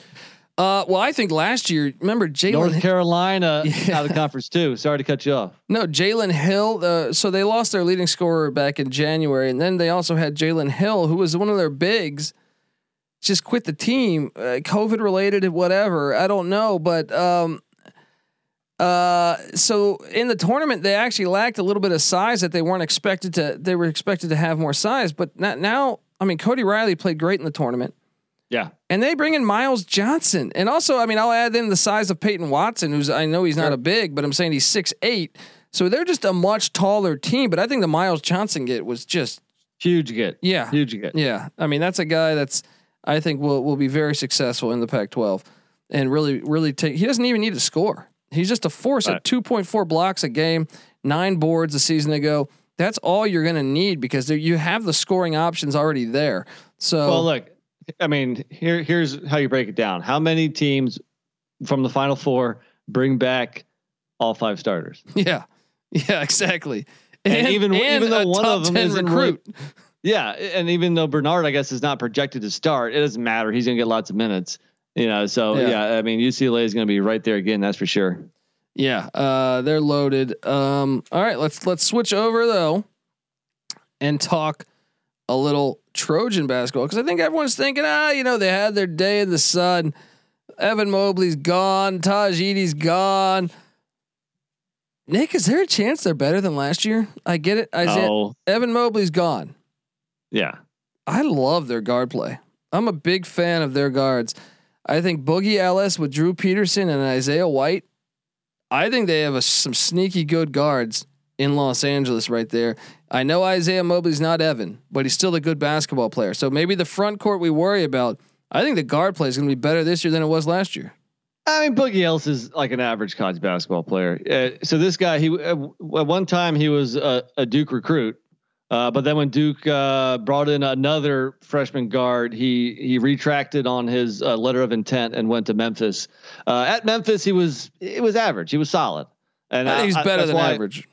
Uh, well, I think last year, remember Jalen North Carolina yeah. out of the conference too. Sorry to cut you off. No, Jalen Hill. Uh, so they lost their leading scorer back in January, and then they also had Jalen Hill, who was one of their bigs, just quit the team, uh, COVID related, whatever. I don't know, but um, uh, so in the tournament, they actually lacked a little bit of size that they weren't expected to. They were expected to have more size, but not, now, I mean, Cody Riley played great in the tournament. Yeah. And they bring in Myles Johnson. And also, I mean, I'll add in the size of Peyton Watson, who's I know he's not a big, but I'm saying he's six eight. So they're just a much taller team. But I think the Myles Johnson get was just huge get. Yeah. Huge get. Yeah. I mean, that's a guy that's I think will will be very successful in the Pac twelve and really, really take he doesn't even need to score. He's just a force right. at two point four blocks a game, nine boards a season ago. That's all you're gonna need because there, you have the scoring options already there. So well look, I mean, here here's how you break it down. How many teams from the final four bring back all five starters? Yeah, yeah, exactly. And, and even and even though one of them is recruit. Really, yeah, and even though Bernard, I guess, is not projected to start, it doesn't matter. He's going to get lots of minutes. You know, so yeah, yeah I mean, UCLA is going to be right there again. That's for sure. Yeah, uh, they're loaded. Um, all right, let's let's switch over though, and talk a little Trojan basketball because I think everyone's thinking, ah, you know, they had their day in the sun. Evan Mobley's gone. Tahj Eaddy's gone. Nick, is there a chance they're better than last year? I get it. I said oh. Evan Mobley's gone. Yeah. I love their guard play. I'm a big fan of their guards. I think Boogie Ellis with Drew Peterson and Isaiah White. I think they have a, some sneaky good guards in Los Angeles right there. I know Isaiah Mobley's not Evan, but he's still a good basketball player. So maybe the front court we worry about. I think the guard play is going to be better this year than it was last year. I mean, Boogie Ellis is like an average college basketball player. Uh, so this guy, he uh, at one time he was a, a Duke recruit, uh, but then when Duke uh, brought in another freshman guard, he he retracted on his uh, letter of intent and went to Memphis. Uh, at Memphis, he was it was average. He was solid, and I, he's better than average.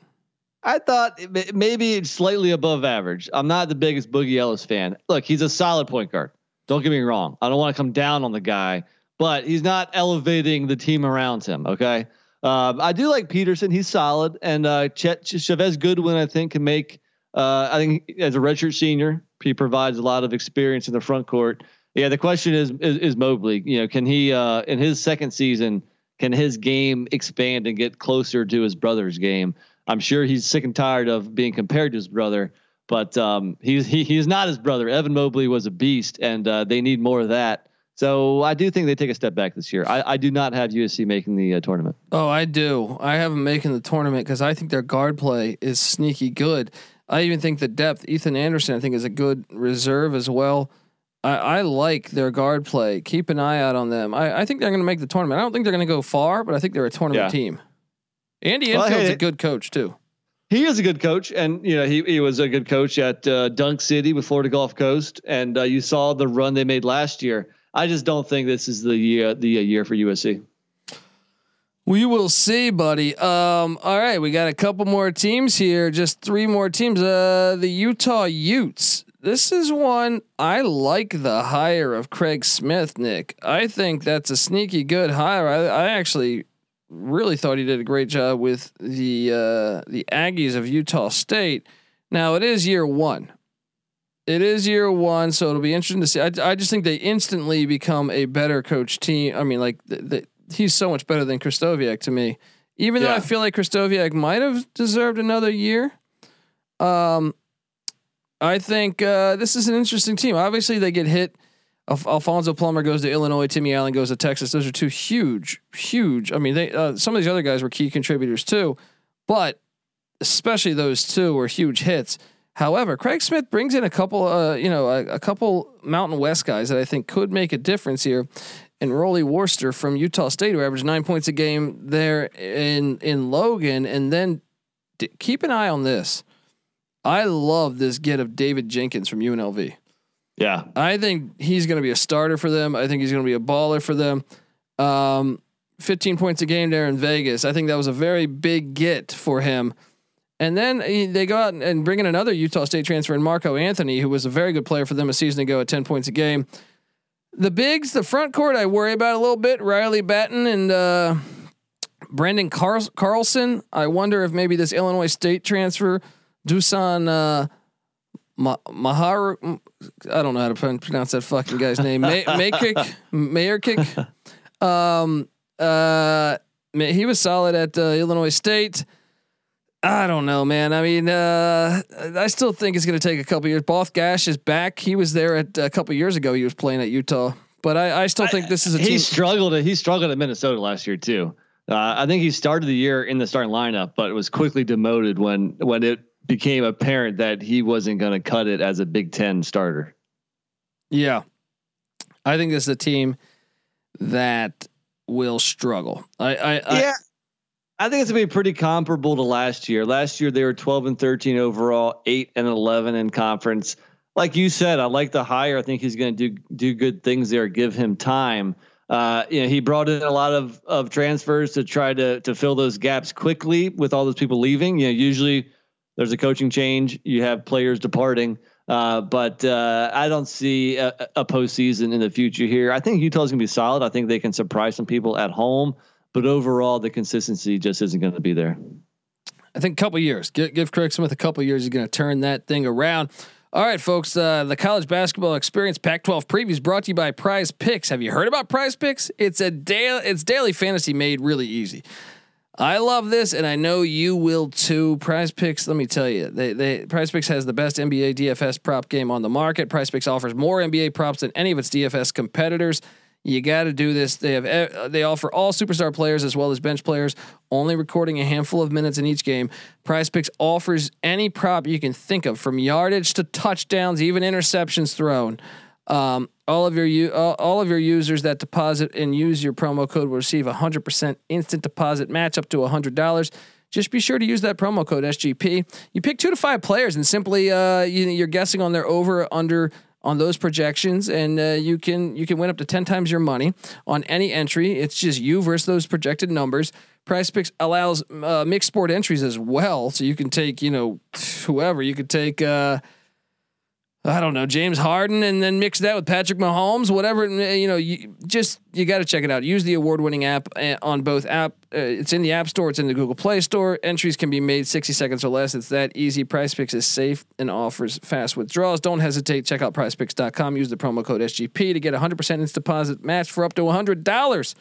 I thought maybe slightly above average. I'm not the biggest Boogie Ellis fan. Look, he's a solid point guard. Don't get me wrong. I don't want to come down on the guy, but he's not elevating the team around him. Okay. Uh, I do like Peterson. He's solid, and uh, Chet Chevez Goodwin, I think, can make uh, I think as a redshirt senior, he provides a lot of experience in the front court. Yeah, the question is is, is Mobley. You know, can he uh, in his second season can his game expand and get closer to his brother's game? I'm sure he's sick and tired of being compared to his brother, but um, he's he, he's not his brother. Evan Mobley was a beast, and uh, they need more of that. So I do think they take a step back this year. I, I do not have USC making the uh, tournament. Oh, I do. I have them making the tournament because I think their guard play is sneaky good. I even think the depth. Ethan Anderson, I think, is a good reserve as well. I, I like their guard play. Keep an eye out on them. I, I think they're going to make the tournament. I don't think they're going to go far, but I think they're a tournament yeah. team. Andy Enfield's well, hey, a good coach too. He is a good coach, and you know he he was a good coach at uh, Dunk City with Florida Gulf Coast, and uh, you saw the run they made last year. I just don't think this is the year the year for USC. We will see, buddy. Um, all right, we got a couple more teams here. Just three more teams. Uh, the Utah Utes. This is one I like the hire of Craig Smith. Nick, I think that's a sneaky good hire. I, I actually really thought he did a great job with the uh, the Aggies of Utah State. Now it is year one. It is year one, so it'll be interesting to see. I, I just think they instantly become a better coach team. I mean, like the, the he's so much better than Krystkowiak to me. Even yeah. though I feel like Krystkowiak might have deserved another year. Um, I think uh, this is an interesting team. Obviously, they get hit. Alf- Alfonso Plummer goes to Illinois. Timmy Allen goes to Texas. Those are two huge, huge. I mean, they uh, some of these other guys were key contributors too, but especially those two were huge hits. However, Craig Smith brings in a couple, uh, you know, a, a, couple Mountain West guys that I think could make a difference here and Rollie Worster from Utah State, who averaged nine points a game there in in Logan. And then d- keep an eye on this. I love this get of David Jenkins from UNLV. Yeah, I think he's going to be a starter for them. I think he's going to be a baller for them. Um, 15 points a game there in Vegas. I think that was a very big get for him. And then he, they go out and bring in another Utah State transfer in Marco Anthony, who was a very good player for them a season ago at 10 points a game. The bigs, the front court, I worry about a little bit. Riley Battin and uh, Branden Carl- Carlson. I wonder if maybe this Illinois State transfer, Dusan uh, Ma- Mahar, I don't know how to pronounce that fucking guy's name. May- Maykick, Mayerkick. Um, uh, he was solid at uh, Illinois State. I don't know, man. I mean, uh, I still think it's going to take a couple years. Both Gach is back. He was there at a couple years ago. He was playing at Utah, but I, I still think this is a. He team. struggled. he struggled at Minnesota last year too. Uh, I think he started the year in the starting lineup, but was quickly demoted when when it became apparent that he wasn't going to cut it as a Big Ten starter. Yeah, I think this is a team that will struggle. I, I, yeah. I think it's gonna be pretty comparable to last year. Last year they were 12 and 13 overall, eight and 11 in conference. Like you said, I like the hire. I think he's going to do do good things there. Give him time. Uh, you know, he brought in a lot of of transfers to try to to fill those gaps quickly with all those people leaving. You know, usually there's a coaching change, you have players departing. Uh, but uh, I don't see a, a postseason in the future here. I think Utah's going to be solid. I think they can surprise some people at home but overall the consistency just isn't going to be there. I think a couple years. Give, give Craig Smith a couple years. He's going to turn that thing around. All right, folks. Uh, the college basketball experience Pac-12 previews brought to you by Prize Picks. Have you heard about Prize Picks? It's a daily. It's daily fantasy made really easy. I love this, and I know you will too. Prize Picks, let me tell you, they they Prize Picks has the best NBA DFS prop game on the market. Prize Picks offers more NBA props than any of its DFS competitors. You got to do this. They have eh, they offer all superstar players as well as bench players, only recording a handful of minutes in each game. Prize Picks offers any prop you can think of, from yardage to touchdowns, even interceptions thrown. Um, all of your uh, all of your users that deposit and use your promo code will receive a hundred percent instant deposit match up to hundred dollars. Just be sure to use that promo code SGP. You pick two to five players and simply uh, you, you're guessing on their over under on those projections, and uh, you can you can win up to ten times your money on any entry. It's just you versus those projected numbers. Prize Picks allows uh, mixed sport entries as well, so you can take you know whoever you could take. I don't know James Harden, and then mix that with Patrick Mahomes, whatever. You know, you just you got to check it out. Use the award-winning app uh, on both app. Uh, it's in the App Store. It's in the Google Play Store. Entries can be made 60 seconds or less. It's that easy. Prize Picks is safe and offers fast withdrawals. Don't hesitate. Check out PrizePicks.com. Use the promo code SGP to get 100% instant deposit match for up to $100.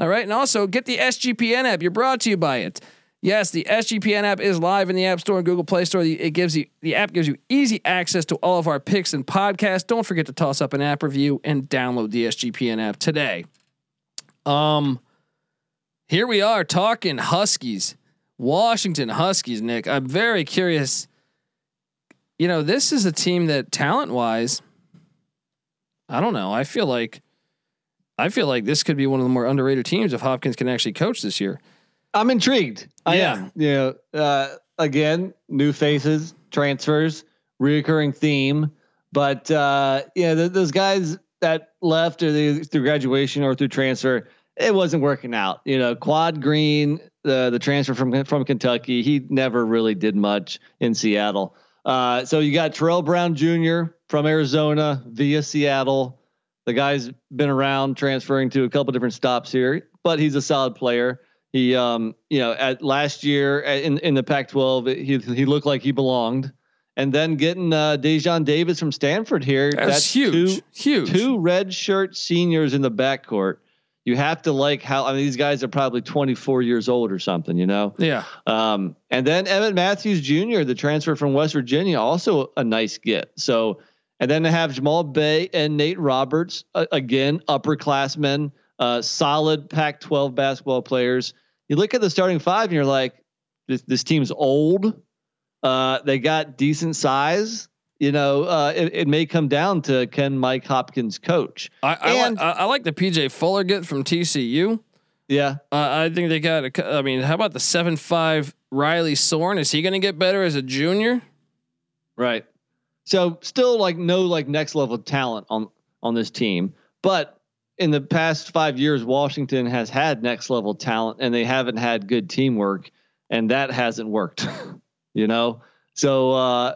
All right, and also get the SGPN app. You're brought to you by it. Yes, the SGPN app is live in the App Store and Google Play Store. It gives you the app gives you easy access to all of our picks and podcasts. Don't forget to toss up an app review and download the SGPN app today. Um, here we are talking Huskies, Washington Huskies. Nick, I'm very curious. You know, this is a team that talent wise, I don't know. I feel like, I feel like this could be one of the more underrated teams if Hopkins can actually coach this year. I'm intrigued. I yeah. am. You know, uh, again, new faces, transfers, reoccurring theme. But uh, yeah, th- those guys that left or they, through graduation or through transfer, it wasn't working out. You know, Quade Green, the the transfer from from Kentucky, he never really did much in Seattle. Uh, so you got Terrell Brown Jr. from Arizona via Seattle. The guy's been around transferring to a couple different stops here, but he's a solid player. He, um, you know, at last year in in the Pac-12, he he looked like he belonged. And then getting uh, Daejon Davis from Stanford here. That's, that's huge. Two, huge. Two red shirt seniors in the backcourt. You have to like how I mean these guys are probably 24 years old or something, you know. Yeah. Um, and then Emmitt Matthews Jr., the transfer from West Virginia, also a nice get. So, and then to have Jamal Bey and Nate Roberts uh, again, upperclassmen, uh, solid Pac-12 basketball players you look at the starting five and you're like, this, this team's old. Uh, they got decent size. You know, uh, it, it, may come down to can Mike Hopkins coach. I, I, and, like, I, like the PJ Fuller get from TCU. Yeah, uh, I think they got. A, I mean, how about the seven five Riley Sorn? Is he going to get better as a junior? Right. So still like no like next level talent on on this team, but in the past five years, Washington has had next level talent and they haven't had good teamwork, and that hasn't worked. you know, so uh,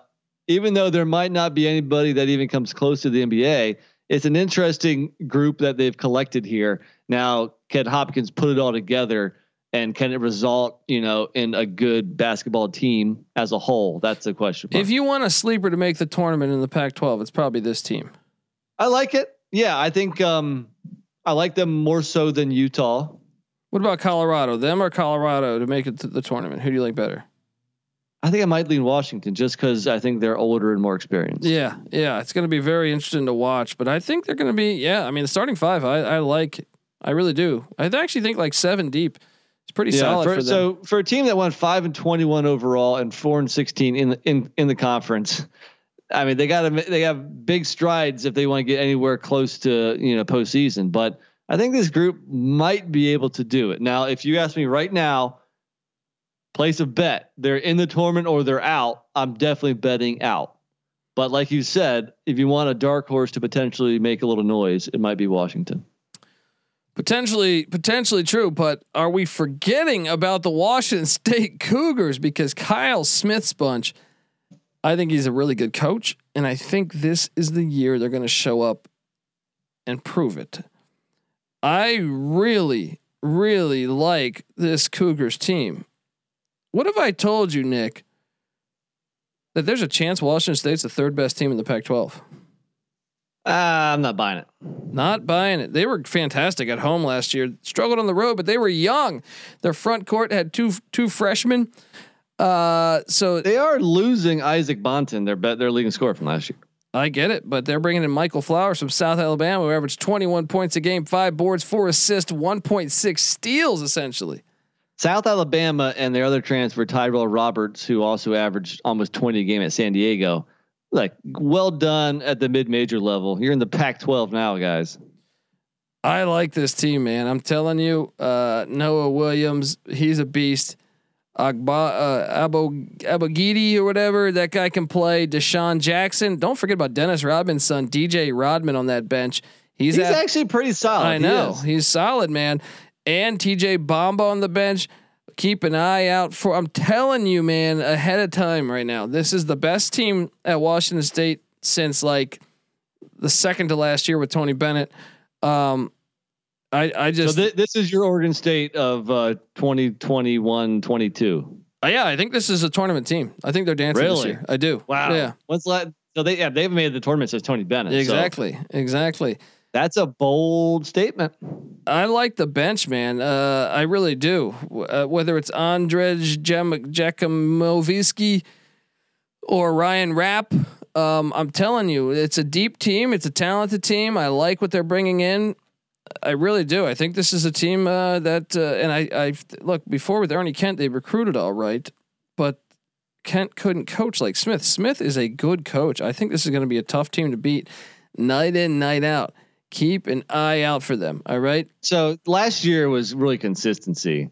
even though there might not be anybody that even comes close to the NBA, it's an interesting group that they've collected here. Now, can Hopkins put it all together? And can it result, you know, in a good basketball team as a whole? That's the question. If you want a sleeper to make the tournament in the Pac-12, it's probably this team. I like it. Yeah, I think um, I like them more so than Utah. What about Colorado? Them or Colorado to make it to the tournament? Who do you like better? I think I might lean Washington just because I think they're older and more experienced. Yeah, yeah, it's going to be very interesting to watch. But I think they're going to be, yeah. I mean, the starting five, I, I like, I really do. I actually think like seven deep. It's pretty yeah, solid. For, for so for a team that went five and twenty one overall and four and sixteen in the in in the conference, I mean, they got to they have big strides if they want to get anywhere close to you know postseason. But I think this group might be able to do it. Now, if you ask me right now, place a bet, they're in the tournament or they're out. I'm definitely betting out. But like you said, if you want a dark horse to potentially make a little noise, it might be Washington. Potentially, potentially true, but are we forgetting about the Washington State Cougars because Kyle Smith's bunch? I think he's a really good coach, and I think this is the year they're going to show up and prove it. I really, really like this Cougars team. What have I told you, Nick? That there's a chance Washington State's the third best team in the Pac-12. Uh, I'm not buying it. Not buying it. They were fantastic at home last year. Struggled on the road, but they were young. Their front court had two two freshmen. Uh, so they are losing Isaac Bonton, their bet their leading scorer from last year. I get it, but they're bringing in Michael Flowers from South Alabama, who averaged 21 points a game, five boards, four assists, 1.6 steals, essentially. South Alabama and their other transfer, Tyrell Roberts, who also averaged almost 20 a game at San Diego. Like, well done at the mid major level. You're in the Pac 12 now, guys. I like this team, man. I'm telling you, uh, Noah Williams, he's a beast. Agba, uh, Abogidi or whatever that guy can play. Dishon Jackson. Don't forget about Dennis Rodman's son, DJ Rodman, on that bench. He's, he's at, actually pretty solid. I know he he's solid, man. And TJ Bamba on the bench. Keep an eye out for. I'm telling you, man, ahead of time right now. This is the best team at Washington State since like the second to last year with Tony Bennett. Um, I, I just so th- this is your Oregon State of uh, 2021 22. Uh, yeah, I think this is a tournament team. I think they're dancing really? this year. I do. Wow. Yeah. What's that? So they yeah they've made the tournament since Tony Bennett. Exactly. So. Exactly. That's a bold statement. I like the bench, man. Uh, I really do. Uh, whether it's Andrej Jakimovski or Ryan Rapp, um, I'm telling you, it's a deep team. It's a talented team. I like what they're bringing in. I really do. I think this is a team uh, that, uh, and I, I look before with Ernie Kent, they recruited all right, but Kent couldn't coach like Smith. Smith is a good coach. I think this is going to be a tough team to beat, night in, night out. Keep an eye out for them. All right. So last year was really consistency.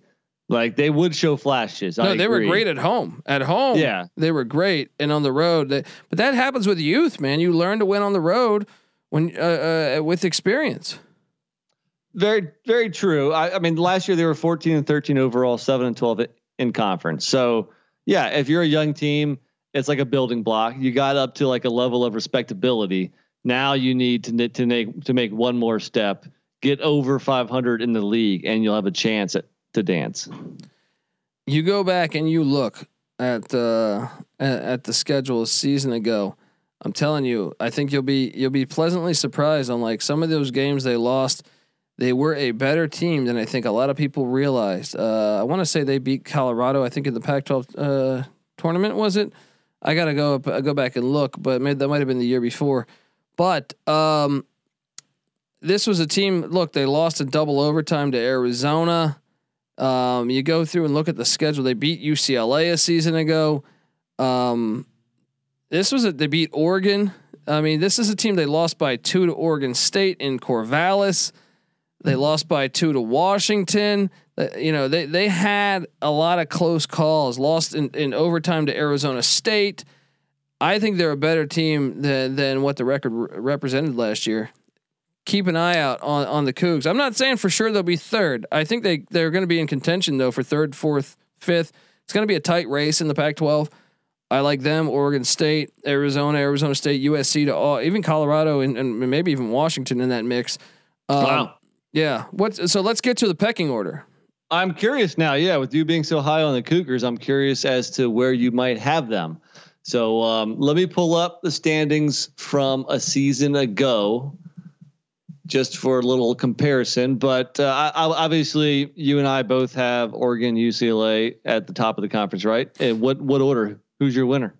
Like they would show flashes. No, I they agree. were great at home. At home, yeah, they were great, and on the road, they, but that happens with youth, man. You learn to win on the road when uh, uh, with experience. Very, very true. I, I, mean, last year they were 14 and 13 overall, seven and 12 in conference. So, yeah, if you're a young team, it's like a building block. You got up to like a level of respectability. Now you need to to make to make one more step, get over 500 in the league, and you'll have a chance at, to dance. You go back and you look at uh, at the schedule a season ago. I'm telling you, I think you'll be you'll be pleasantly surprised on like some of those games they lost they were a better team than I think a lot of people realized. Uh, I want to say they beat Colorado. I think in the Pac-12 uh, tournament was it? I gotta go up, go back and look, but maybe that might have been the year before. But um, this was a team. Look, they lost in double overtime to Arizona. Um, you go through and look at the schedule. They beat UCLA a season ago. Um, this was a, they beat Oregon. I mean, this is a team they lost by two to Oregon State in Corvallis. They lost by two to Washington. Uh, you know, they they had a lot of close calls. Lost in, in overtime to Arizona State. I think they're a better team than than what the record re- represented last year. Keep an eye out on on the Cougs. I'm not saying for sure they'll be third. I think they they're going to be in contention though for third, fourth, fifth. It's going to be a tight race in the Pac-12. I like them. Oregon State, Arizona, Arizona State, USC to all, even Colorado and, and maybe even Washington in that mix. Um, wow. Yeah. What? So let's get to the pecking order. I'm curious now. Yeah, with you being so high on the Cougars, I'm curious as to where you might have them. So um, let me pull up the standings from a season ago, just for a little comparison. But uh, I, obviously, you and I both have Oregon, UCLA at the top of the conference, right? And what what order? Who's your winner?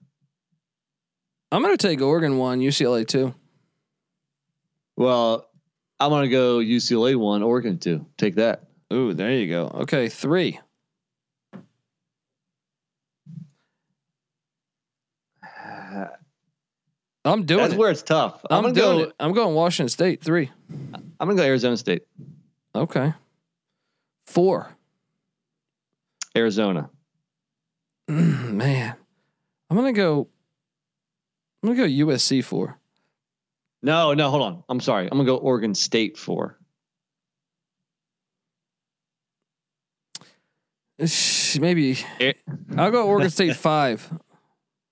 I'm going to take Oregon one, UCLA two. Well, I'm gonna go UCLA one, Oregon two. Take that. Ooh, there you go. Okay, three. I'm doing. That's it. where it's tough. I'm, I'm doing go, it. I'm going Washington State three. I'm gonna go Arizona State. Okay. Four. Arizona. Mm, man, I'm gonna go. I'm gonna go USC four. No, no, hold on. I'm sorry. I'm gonna go Oregon State four. Maybe eh. I'll go Oregon State five.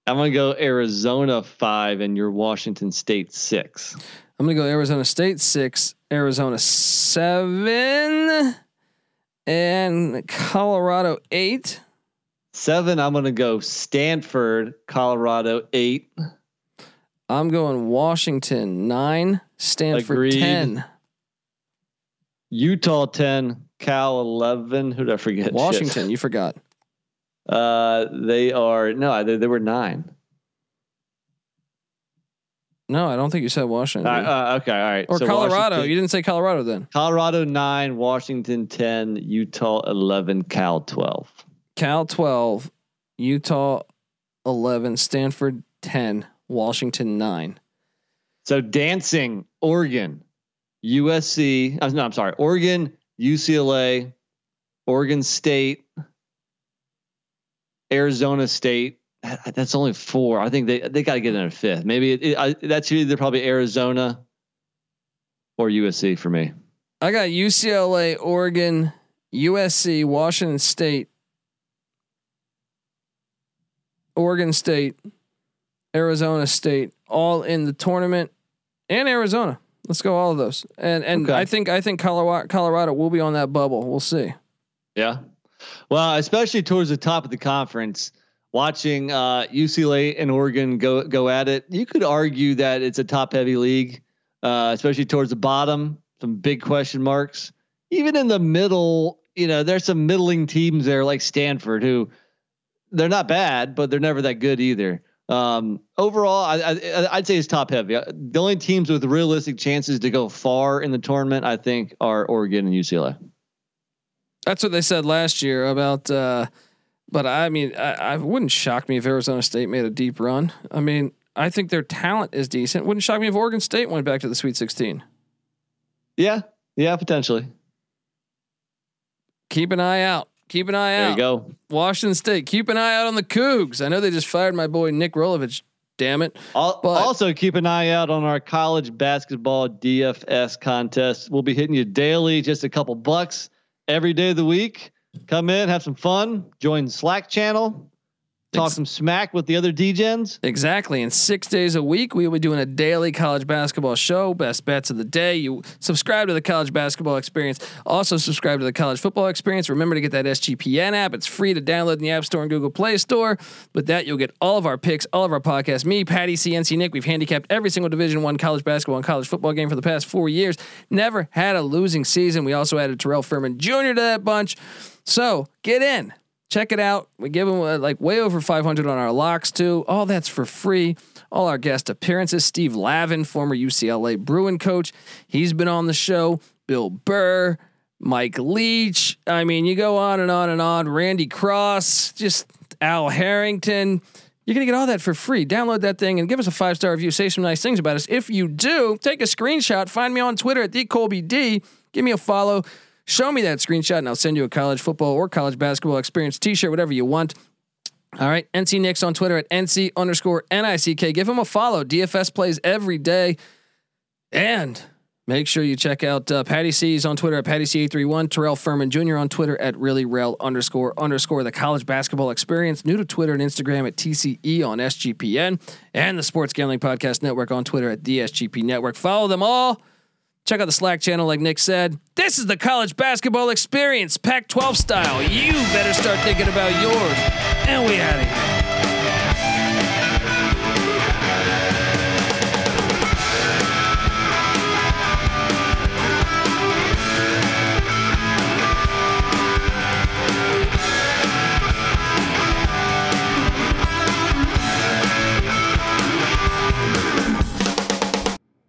I'm gonna go Arizona five, and your Washington State six. I'm gonna go Arizona State six, Arizona seven, and Colorado eight. Seven. I'm gonna go Stanford, Colorado eight. I'm going Washington nine, Stanford Agreed. ten. Utah ten, Cal eleven. Who did I forget? Shit. Washington, you forgot. Uh, they are no, they, they were nine. No, I don't think you said Washington. Uh, uh, okay, all right. or So Colorado. Washington- You didn't say Colorado then. Colorado nine, Washington ten, Utah eleven, Cal twelve. Cal 12, Utah 11, Stanford 10, Washington 9. So dancing, Oregon, USC. Uh, no, I'm sorry, Oregon, UCLA, Oregon State, Arizona State. That's only four. I think they they got to get in a fifth. Maybe it, it, I, that's either probably Arizona or USC for me. I got UCLA, Oregon, USC, Washington State, Oregon State, Arizona State, all in the tournament, and Arizona. Let's go all of those. And and Okay. I think I think Colorado Colorado will be on that bubble. We'll see. Yeah. Well, especially towards the top of the conference, watching uh, UCLA and Oregon go go at it, you could argue that it's a top heavy league, uh, especially towards the bottom. Some big question marks. Even in the middle, you know, there's some middling teams there like Stanford who they're not bad, but they're never that good either. Um, overall, I, I, I'd say it's top heavy. The only teams with realistic chances to go far in the tournament, I think, are Oregon and UCLA. That's what they said last year about. Uh, but I mean, I, I wouldn't shock me if Arizona State made a deep run. I mean, I think their talent is decent. Wouldn't shock me if Oregon State went back to the Sweet 16. Yeah, yeah, potentially. Keep an eye out. Keep an eye There out. There you go. Washington State. Keep an eye out on the Cougs. I know they just fired my boy Nick Rolovich. Damn it. Also, keep an eye out on our college basketball DFS contest. We'll be hitting you daily, just a couple bucks every day of the week. Come in, have some fun, join Slack channel, talk Ex- some smack with the other DGens. Exactly. And six days a week, we will be doing a daily college basketball show, best bets of the day. You subscribe to the college basketball experience. Also, subscribe to the college football experience. Remember to get that SGPN app. It's free to download in the App Store and Google Play Store. With that, you'll get all of our picks, all of our podcasts. Me, Patty, CNC, Nick, we've handicapped every single Division One college basketball and college football game for the past four years. Never had a losing season. We also added Terrell Furman Jr. to that bunch. So get in. Check it out. We give them uh, like way over 500 on our locks too. All that's for free. All our guest appearances. Steve Lavin, former UCLA Bruin coach, he's been on the show. Bill Burr, Mike Leach. I mean, you go on and on and on. Randy Cross, just Al Harrington. You're gonna get all that for free. Download that thing and give us a five star review. Say some nice things about us. If you do, take a screenshot. Find me on Twitter at the Colby D. Give me a follow. Show me that screenshot, and I'll send you a college football or college basketball experience T-shirt, whatever you want. All right, NC Nicks on Twitter at NC underscore NICK. Give him a follow. DFS plays every day. And make sure you check out uh, Patty C's on Twitter at Patty C831, Terrell Furman Jr. on Twitter at ReallyRel underscore underscore the college basketball experience. New to Twitter and Instagram at TCE on SGPN and the Sports Gambling Podcast Network on Twitter at the SGP Network. Follow them all. Check out the Slack channel, like Nick said. This is the college basketball experience, Pac 12 style. You better start thinking about yours. And we out of here.